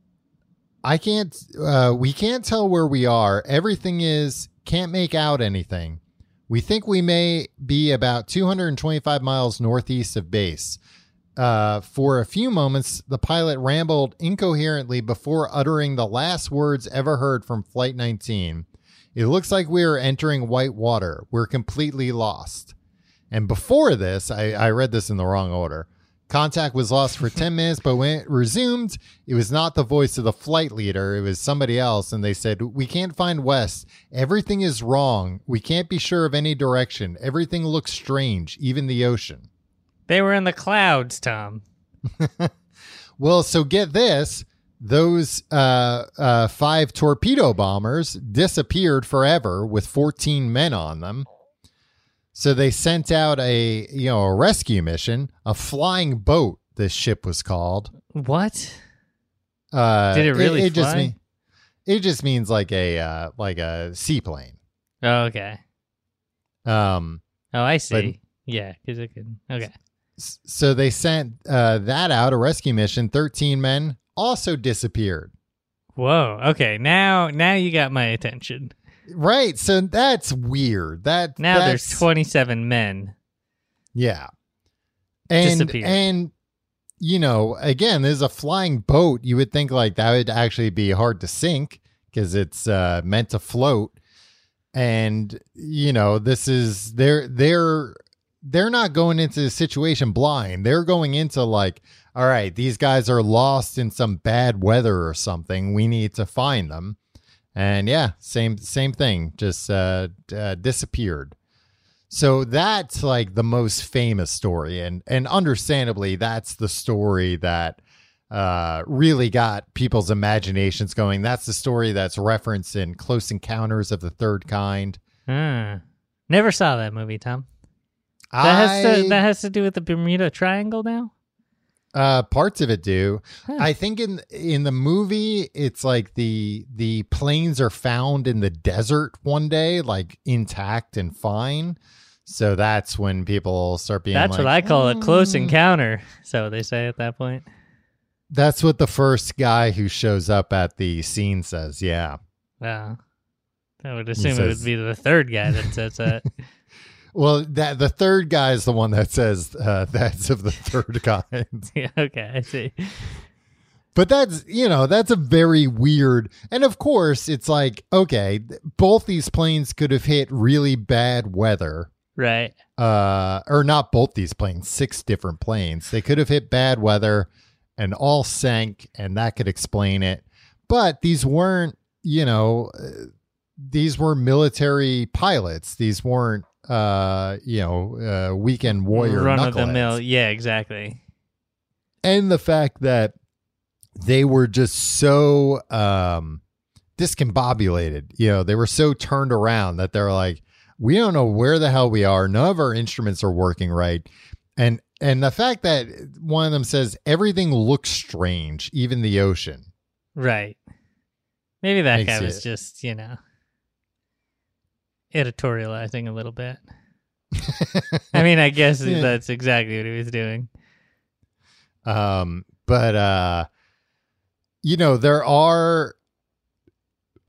I can't, uh, we can't tell where we are. Everything is can't make out anything. We think we may be about 225 miles northeast of base." Uh, for a few moments, the pilot rambled incoherently before uttering the last words ever heard from Flight 19. It looks like we are entering white water. We're completely lost. And before this, I, I read this in the wrong order. Contact was lost for 10 minutes, but when it resumed, it was not the voice of the flight leader. It was somebody else. And they said, We can't find West. Everything is wrong. We can't be sure of any direction. Everything looks strange, even the ocean. They were in the clouds, Tom. Well, so get this. those uh, uh, five torpedo bombers disappeared forever with 14 men on them. So they sent out a you know a rescue mission, a flying boat. This ship was called. What? Uh, Did it really It, just fly? mean, it just means like a uh, like a seaplane. Oh, okay. Um, Oh, I see. yeah, because it could. Okay. so they sent uh, that out a rescue mission. 13 men also disappeared. Whoa. Okay. Now, now you got my attention. Right. So that's weird. That Now that's, there's 27 men. Yeah. And and you know, again, there's a flying boat. You would think like that would actually be hard to sink because it's uh, meant to float. And you know, this is they're they're they're not going into the situation blind. They're going into like, all right, these guys are lost in some bad weather or something. We need to find them. And yeah, same same thing, just uh, uh disappeared. So that's like the most famous story, and and understandably, that's the story that uh, really got people's imaginations going. That's the story that's referenced in Close Encounters of the Third Kind. Ah. Never saw that movie, Tom. That has to that has to do with the Bermuda Triangle now. Uh, parts of it do. Huh. I think in in the movie, it's like the the planes are found in the desert one day, like intact and fine. So that's when people start being. That's like, what I call a close "Mm." encounter. So they say at that point. That's what the first guy who shows up at the scene says. Yeah. Wow. I would assume it would be the third guy that says that. Well, that the third guy is the one that says uh, that's of the third kind. yeah. Okay. I see. but that's you know that's a very weird. And of course, it's like okay, both these planes could have hit really bad weather. Right. Uh, or not both these planes, six different planes. They could have hit bad weather and all sank, and that could explain it. But these weren't, you know, uh, these were military pilots. These weren't, uh, you know, uh, weekend warrior Run of the mill. Yeah. Exactly. and the fact that they were just so um discombobulated you know they were so turned around that they're like we don't know where the hell we are none of our instruments are working right and and the fact that one of them says everything looks strange even the ocean Right. Maybe that Makes guy was just you know editorializing a little bit. I mean, I guess Yeah. that's exactly what he was doing. Um, but uh, you know, there are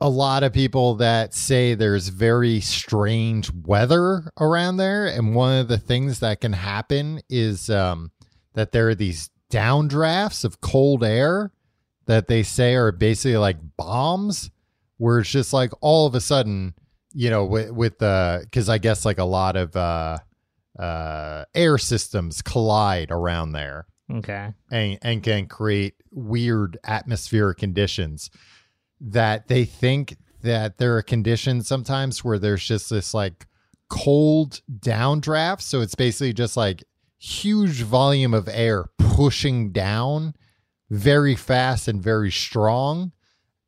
a lot of people that say there's very strange weather around there, and one of the things that can happen is um that there are these downdrafts of cold air that they say are basically like bombs, where it's just like all of a sudden, you know, with with the because I guess like a lot of uh uh air systems collide around there Okay. and, and can create weird atmospheric conditions that they think that there are conditions sometimes where there's just this like cold downdraft so it's basically just like huge volume of air pushing down very fast and very strong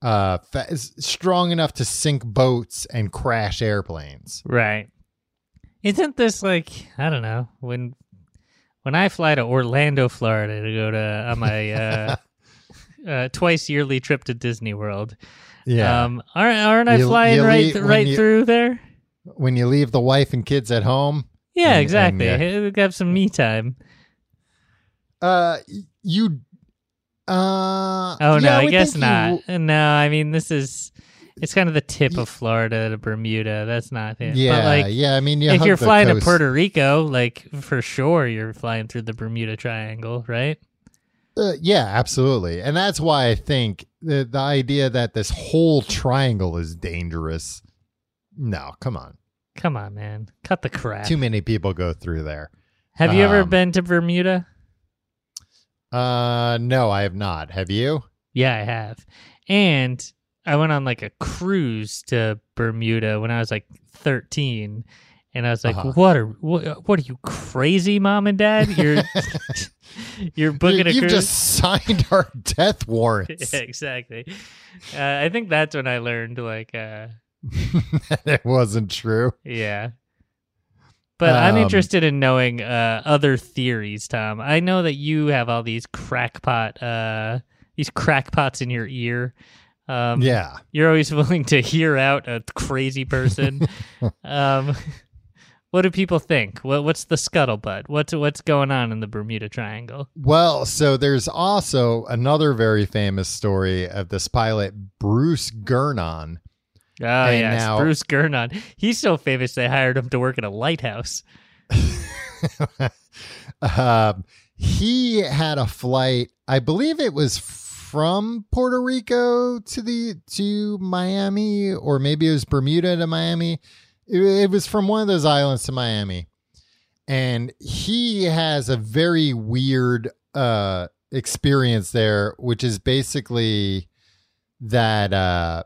uh fa- strong enough to sink boats and crash airplanes Right. Isn't this like I don't know when when I fly to Orlando, Florida to go to on my uh, uh, twice yearly trip to Disney World? yeah Um, aren't aren't I You- flying you right leave- right you- through there? when you leave the wife and kids at home Yeah, and- exactly. and, we have some me time. Uh, you. Uh. Oh yeah, no, I, guess not. no, I mean this is it's kind of the tip of Florida to Bermuda. That's not it. yeah, but like yeah. I mean, you if you're flying to. Puerto Rico, like for sure you're flying through the Bermuda Triangle, right? Uh, yeah, absolutely, and that's why I think the the idea that this whole triangle is dangerous. No, come on. Come on, man. Cut the crap. Too many people go through there. Have you ever um, been to Bermuda? Uh, no, I have not. Have you? Yeah, I have. And I went on like a cruise to Bermuda when I was like 13. And I was like, Uh-huh. "What are what, what are you crazy, mom and dad? You're You're booking you, a you've cruise. just signed our death warrants. Yeah, exactly. Uh, I think that's when I learned, like, uh, it wasn't true. yeah. But I'm Um, interested in knowing uh, other theories, Tom. I know that you have all these crackpot, uh, these crackpots in your ear. Um, Yeah. You're always willing to hear out a crazy person. um, what do people think? What, what's the scuttlebutt? What's what's going on in the Bermuda Triangle? Well, so there's also another very famous story of this pilot, Bruce Gernon. Oh And yes, now- Bruce Gernon. He's so famous they hired him to work at a lighthouse. um, he had a flight, I believe it was from Puerto Rico to the to Miami, or maybe it was Bermuda to Miami. It, it was from one of those islands to Miami, and he has a very weird uh, experience there, which is basically that uh,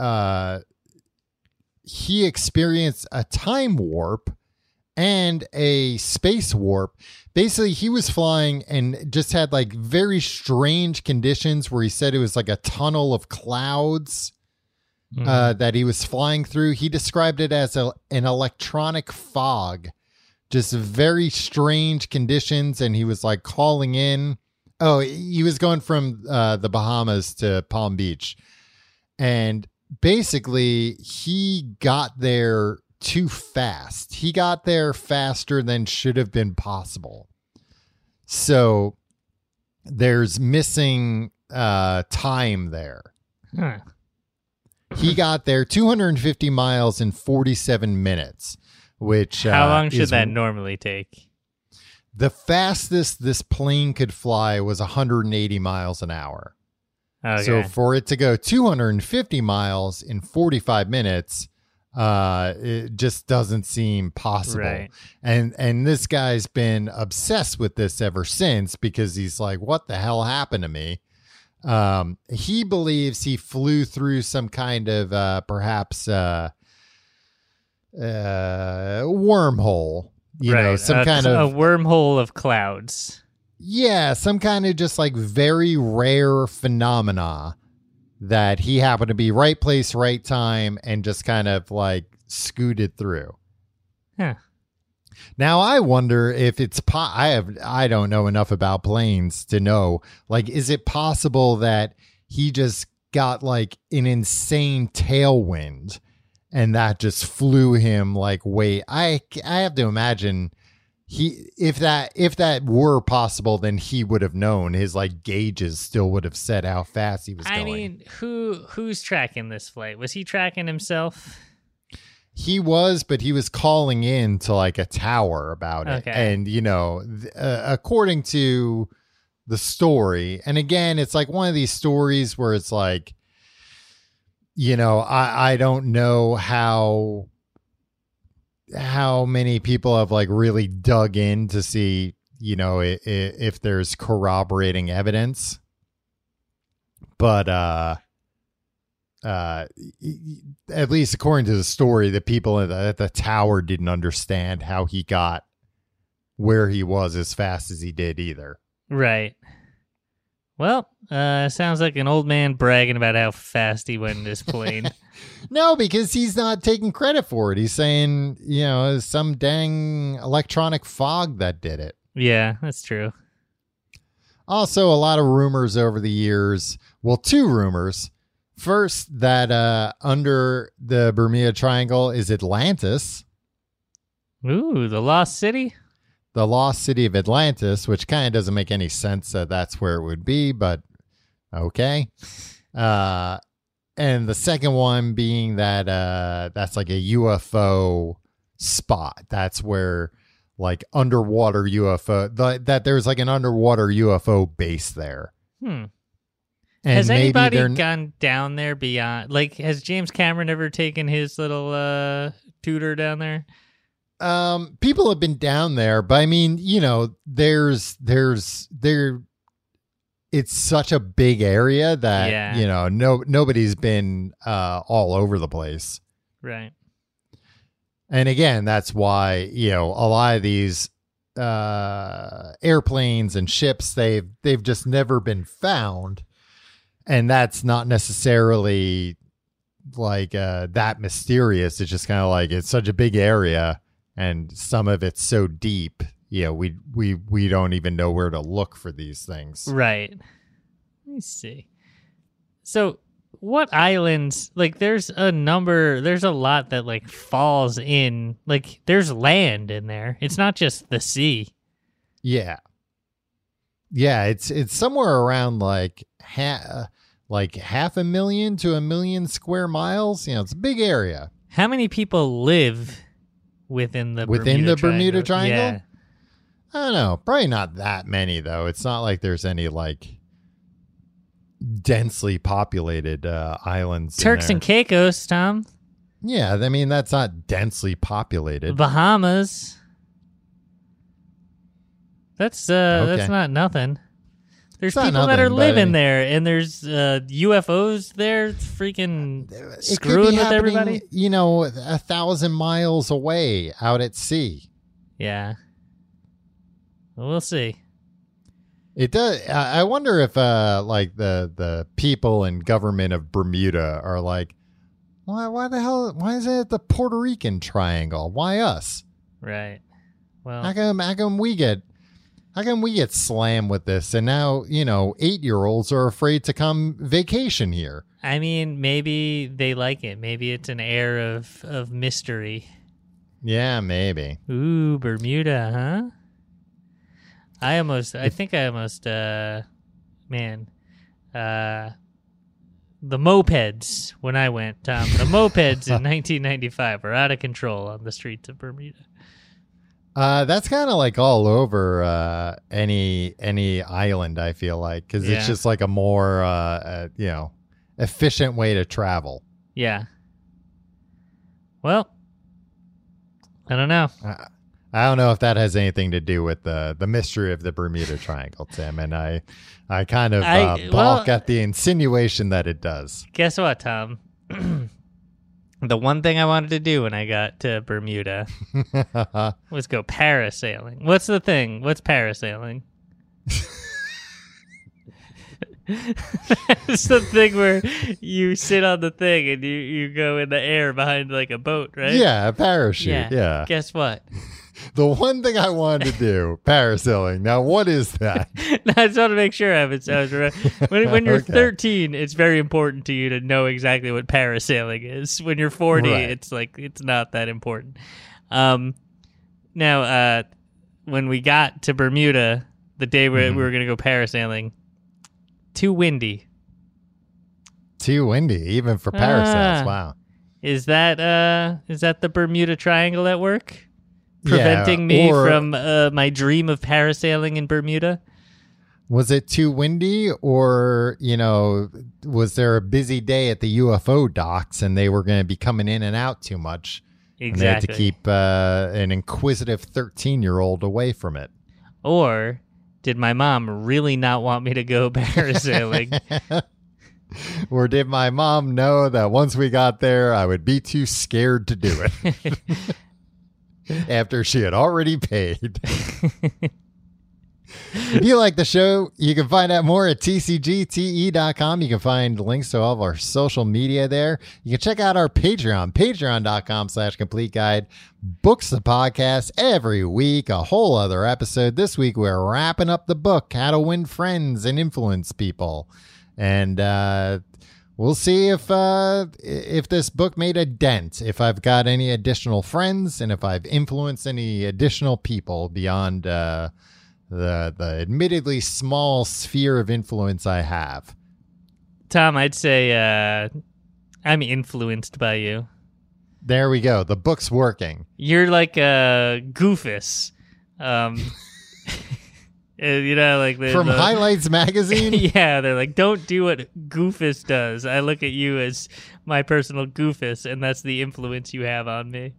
uh, he experienced a time warp and a space warp. Basically, he was flying and just had like very strange conditions where he said it was like a tunnel of clouds Hmm. uh, that he was flying through. He described it as a, an electronic fog, just very strange conditions. And he was like calling in. Oh, he was going from uh, the Bahamas to Palm Beach. And basically, he got there too fast. He got there faster than should have been possible. So there's missing uh, time there. Huh. He got there 250 miles in 47 minutes, which How uh, long should that normally take? The fastest this plane could fly was 180 miles an hour. Okay. So for it to go 250 miles in 45 minutes, uh, it just doesn't seem possible. Right. And and this guy's been obsessed with this ever since because he's like, what the hell happened to me? Um, he believes he flew through some kind of uh, perhaps uh, uh, wormhole. You know, some a- kind of a wormhole of clouds. Yeah, some kind of just like very rare phenomena that he happened to be right place, right time, and just kind of like scooted through. Yeah. Now I wonder if it's po- I have I don't know enough about planes to know like is it possible that he just got like an insane tailwind and that just flew him like way I I have to imagine he if that if that were possible then he would have known his like gauges still would have said how fast he was going. I going. mean, who who's tracking this flight? Was he tracking himself? He was, but he was calling in to like a tower about it. Okay. And, you know, th- uh, according to the story, and again, it's like one of these stories where it's like, you know, I, I don't know how how many people have like really dug in to see, you know, i- i- if there's corroborating evidence. But uh uh at least according to the story the people at the, at the tower didn't understand how he got where he was as fast as he did either Right. Well, uh, sounds like an old man bragging about how fast he went in his plane. no because he's not taking credit for it he's saying you know some dang electronic fog that did it yeah, that's true. also a lot of rumors over the years well two rumors first that uh under the bermuda triangle is atlantis Ooh, the Lost City. The lost city of Atlantis, which kind of doesn't make any sense that that's where it would be, but okay. Uh, and the second one being that uh, that's like a UFO spot. That's where like underwater UFO the, that there's like an underwater UFO base there. Hmm. And has anybody gone down there beyond? Like, has James Cameron ever taken his little uh, tutor down there? Um people have been down there but i mean you know there's there's there it's such a big area that Yeah. you know no nobody's been uh all over the place Right. and again that's why you know a lot of these uh, airplanes and ships. They've they've just never been found, and that's not necessarily like uh, that mysterious. It's just kind of like it's such a big area, and some of it's so deep. You know, we we we don't even know where to look for these things. Right. Let me see. So, what islands? Like, there's a number. There's a lot that like falls in. Like, there's land in there. It's not just the sea. Yeah. Yeah, it's it's somewhere around like ha- like half a million to a million square miles. You know, it's a big area. How many people live within the Within Bermuda the Bermuda Triangle? Yeah. I don't know, probably not that many though. It's not like there's any like densely populated uh, islands. in Turks and Caicos, Tom. yeah, I mean that's not densely populated. Bahamas. That's uh Okay. that's not nothing. There's people that are living there and there's uh UFOs there freaking It screwing with everybody. You know, a thousand miles away out at sea. Yeah. Well, see. It does. I I wonder if, uh, like the the people and government of Bermuda are like, why? Why the hell? Why is it the Puerto Rican Triangle? Why us? Right. Well, How come? How come we get? How come we get slammed with this? And now you know, eight year olds are afraid to come vacation here. I mean, maybe they like it. Maybe it's an air of of mystery. Yeah, maybe. Ooh, Bermuda, huh? I almost I think I almost uh man. Uh the mopeds when I went, Tom. The mopeds in 1995 were out of control on the streets of Bermuda. Uh, that's kind of like all over uh, any any island. I feel like because Yeah. it's just like a more uh, uh, you know efficient way to travel. Yeah. Well, I don't know. Uh, I don't know if that has anything to do with the the mystery of the Bermuda Triangle, Tim, and I I kind of I- uh, well- balk at the insinuation that it does. Guess what, Tom? the one thing I wanted to do when I got to Bermuda was go parasailing. What's the thing? What's parasailing? it's the thing where you sit on the thing and you, you go in the air behind like a boat, right? yeah, a parachute. Yeah. Yeah. Guess what? The one thing I wanted to do, parasailing. Now, what is that? I just want to make sure I have it. I was right. When, when you're Okay. 13, it's very important to you to know exactly what parasailing is. When you're 40, Right. it's like it's not that important. Um, now, uh, when we got to Bermuda, the day we, Mhm. we were going to go parasailing, too windy. Too windy, even for parasails. Ah. Wow. Is that uh, is that the Bermuda Triangle at work? Yeah, Preventing me from uh, my dream of parasailing in Bermuda? Was it too windy, or you know, was there a busy day at the UFO docks and they were going to be coming in and out too much? And they had to keep uh, an inquisitive thirteen-year-old away from it. Or did my mom really not want me to go parasailing? or did my mom know that once we got there, I would be too scared to do it after she had already paid? if you like the show, you can find out more at tcgte.com. You can find links to all of our social media there. You can check out our Patreon, patreon.com slash complete guide. Books the podcast every week, a whole other episode. This week, we're wrapping up the book, How to Win Friends and Influence People. And, uh, We'll see if uh, if this book made a dent, if I've got any additional friends, and if I've influenced any additional people beyond uh, the the admittedly small sphere of influence I have. Tom, I'd say uh, I'm influenced by you. There we go. The book's working. You're like a goofus. Um, uh, you know, like the, From the- Highlights Magazine. yeah, they're like, don't do what Goofus does. I look at you as my personal Goofus, and that's the influence you have on me.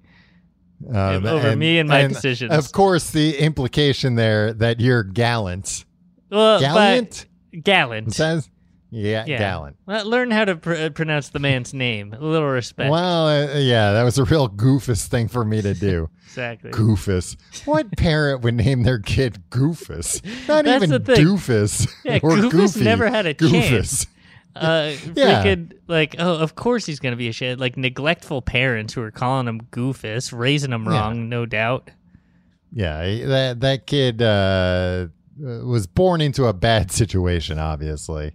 um, Over me and my decisions. Of course, the implication there that you're gallant. Well, Gallant? gallant. Says Yeah, Yeah. Gallant. Well, learn how to pr- uh, pronounce the man's name. A little respect. Well, uh, yeah, that was a real goofus thing for me to do. Exactly. Goofus. What parent would name their kid Goofus? Not That's even. Doofus. Yeah, or Goofus Goofy. never had a Goofus. chance. Uh, Yeah. freaking like, oh, of course he's gonna be a shit. Like neglectful parents who are calling him Goofus, raising him Yeah. wrong, no doubt. Yeah, that that kid uh, was born into a bad situation, obviously,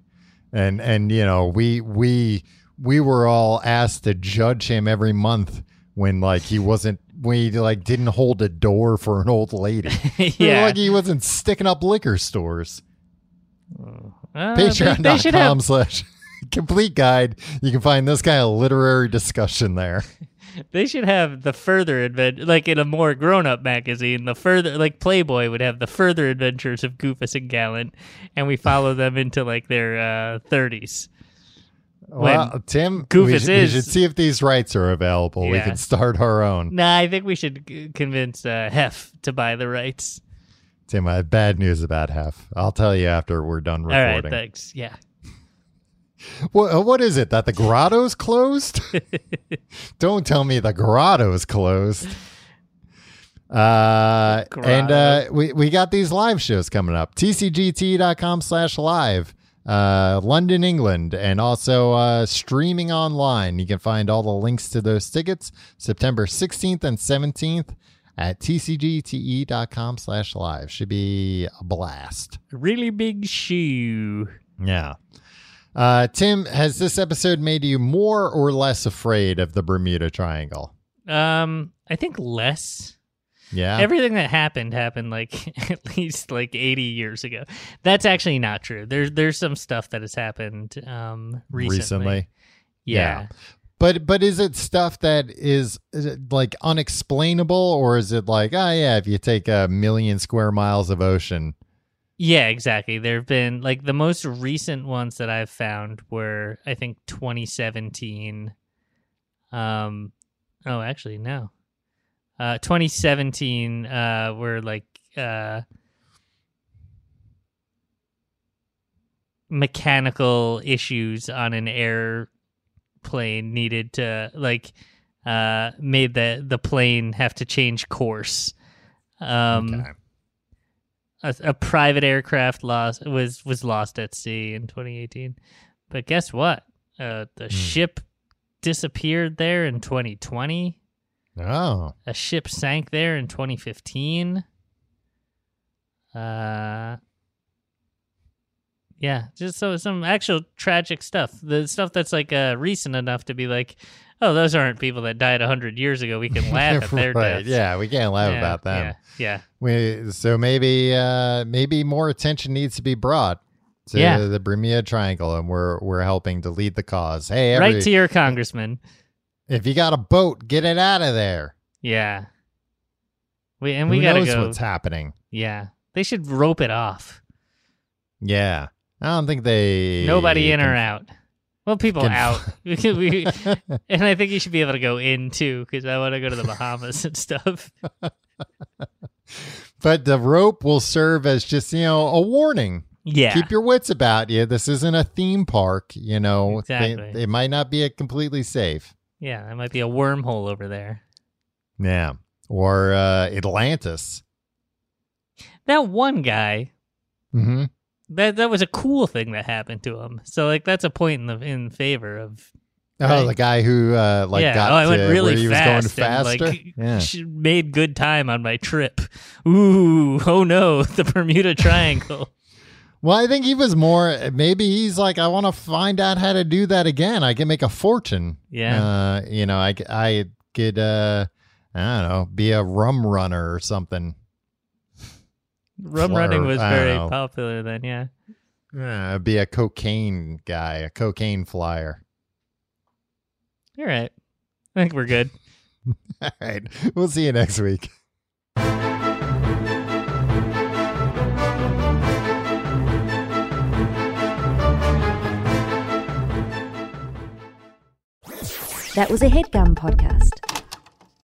and and you know we we we were all asked to judge him every month when like he wasn't when he like didn't hold a door for an old lady. Yeah. like he wasn't sticking up liquor stores. Uh, they- they should have- Patreon.com slash complete guide. You can find this kind of literary discussion there. They should have the further adventure, like in a more grown-up magazine. The further, like Playboy would have the further adventures of Goofus and Gallant, and we follow them into like their thirties. Well, Tim, we Goofus should, we should see if these rights are available. We can start our own. nah, I think we should c- convince uh, Hef to buy the rights. Tim, I have bad news about Hef. I'll tell you after we're done recording. All right, thanks. Yeah. What, what is it? That the grotto's closed? Don't tell me the grotto's closed. Uh, and uh, we, we got these live shows coming up. TCGTE.com slash live. Uh, London, England, and also uh, streaming online. You can find all the links to those tickets September 16th and 17th at tcgte.com slash live. Should be a blast. Really big shoe. Yeah. Uh, Tim, has this episode made you more or less afraid of the Bermuda Triangle? Um, I think less. Yeah. Everything that happened happened like at least like 80 years ago. That's actually not true. There's there's some stuff that has happened um recently. Yeah. But but is it stuff that is, is like unexplainable or is it like, oh yeah, if you take a million square miles of ocean. Yeah, exactly. There have been like the most recent ones that I've found were I think 2017. Um oh, actually no. Uh 2017 uh were like uh mechanical issues on an airplane needed to like uh made the the plane have to change course. Um Okay. A, a private aircraft lost was was lost at sea in 2018. But guess what? Uh, the ship disappeared there in 2020. Oh. A ship sank there in 2015. Uh, yeah, just so some actual tragic stuff. The stuff that's like uh, recent enough to be like, oh, those aren't people that died hundred years ago. We can laugh at their right. deaths. Yeah, we can't laugh Yeah, about them. Yeah, We, so maybe uh, maybe more attention needs to be brought to Yeah. the Bermuda Triangle, and we're we're helping to lead the cause. Hey, yeah. every, Right to your congressman. if you got a boat, get it out of there. Yeah. We and Who we gotta knows go. what's happening? Yeah, they should rope it off. Yeah, I don't think they Nobody in can- or out. Well, people can- out. We- and I think you should be able to go in too, because I want to go to the Bahamas and stuff. But the rope will serve as just you know a warning. Yeah, Keep your wits about you. This isn't a theme park. You know, They- Exactly. it might not be a completely safe. yeah, that might be a wormhole over there. Yeah, or uh, Atlantis. That one guy, hmm that that was a cool thing that happened to him. So like that's a point in the in favor of. Oh, Right. the guy who uh, like yeah, got oh, I to went really where he was fast going faster. and like yeah. made good time on my trip. Ooh, oh no, the Bermuda Triangle. Well, I think he was more. Maybe he's like, I want to find out how to do that again. I can make a fortune. Yeah. Uh, you know, I I could. Uh, I don't know, be a rum runner or something. Rum Fleur- running was very know. popular then, yeah. Uh, be a cocaine guy, a cocaine flyer. You're right. I think we're good. All right, we'll see you next week. That was a headgum podcast.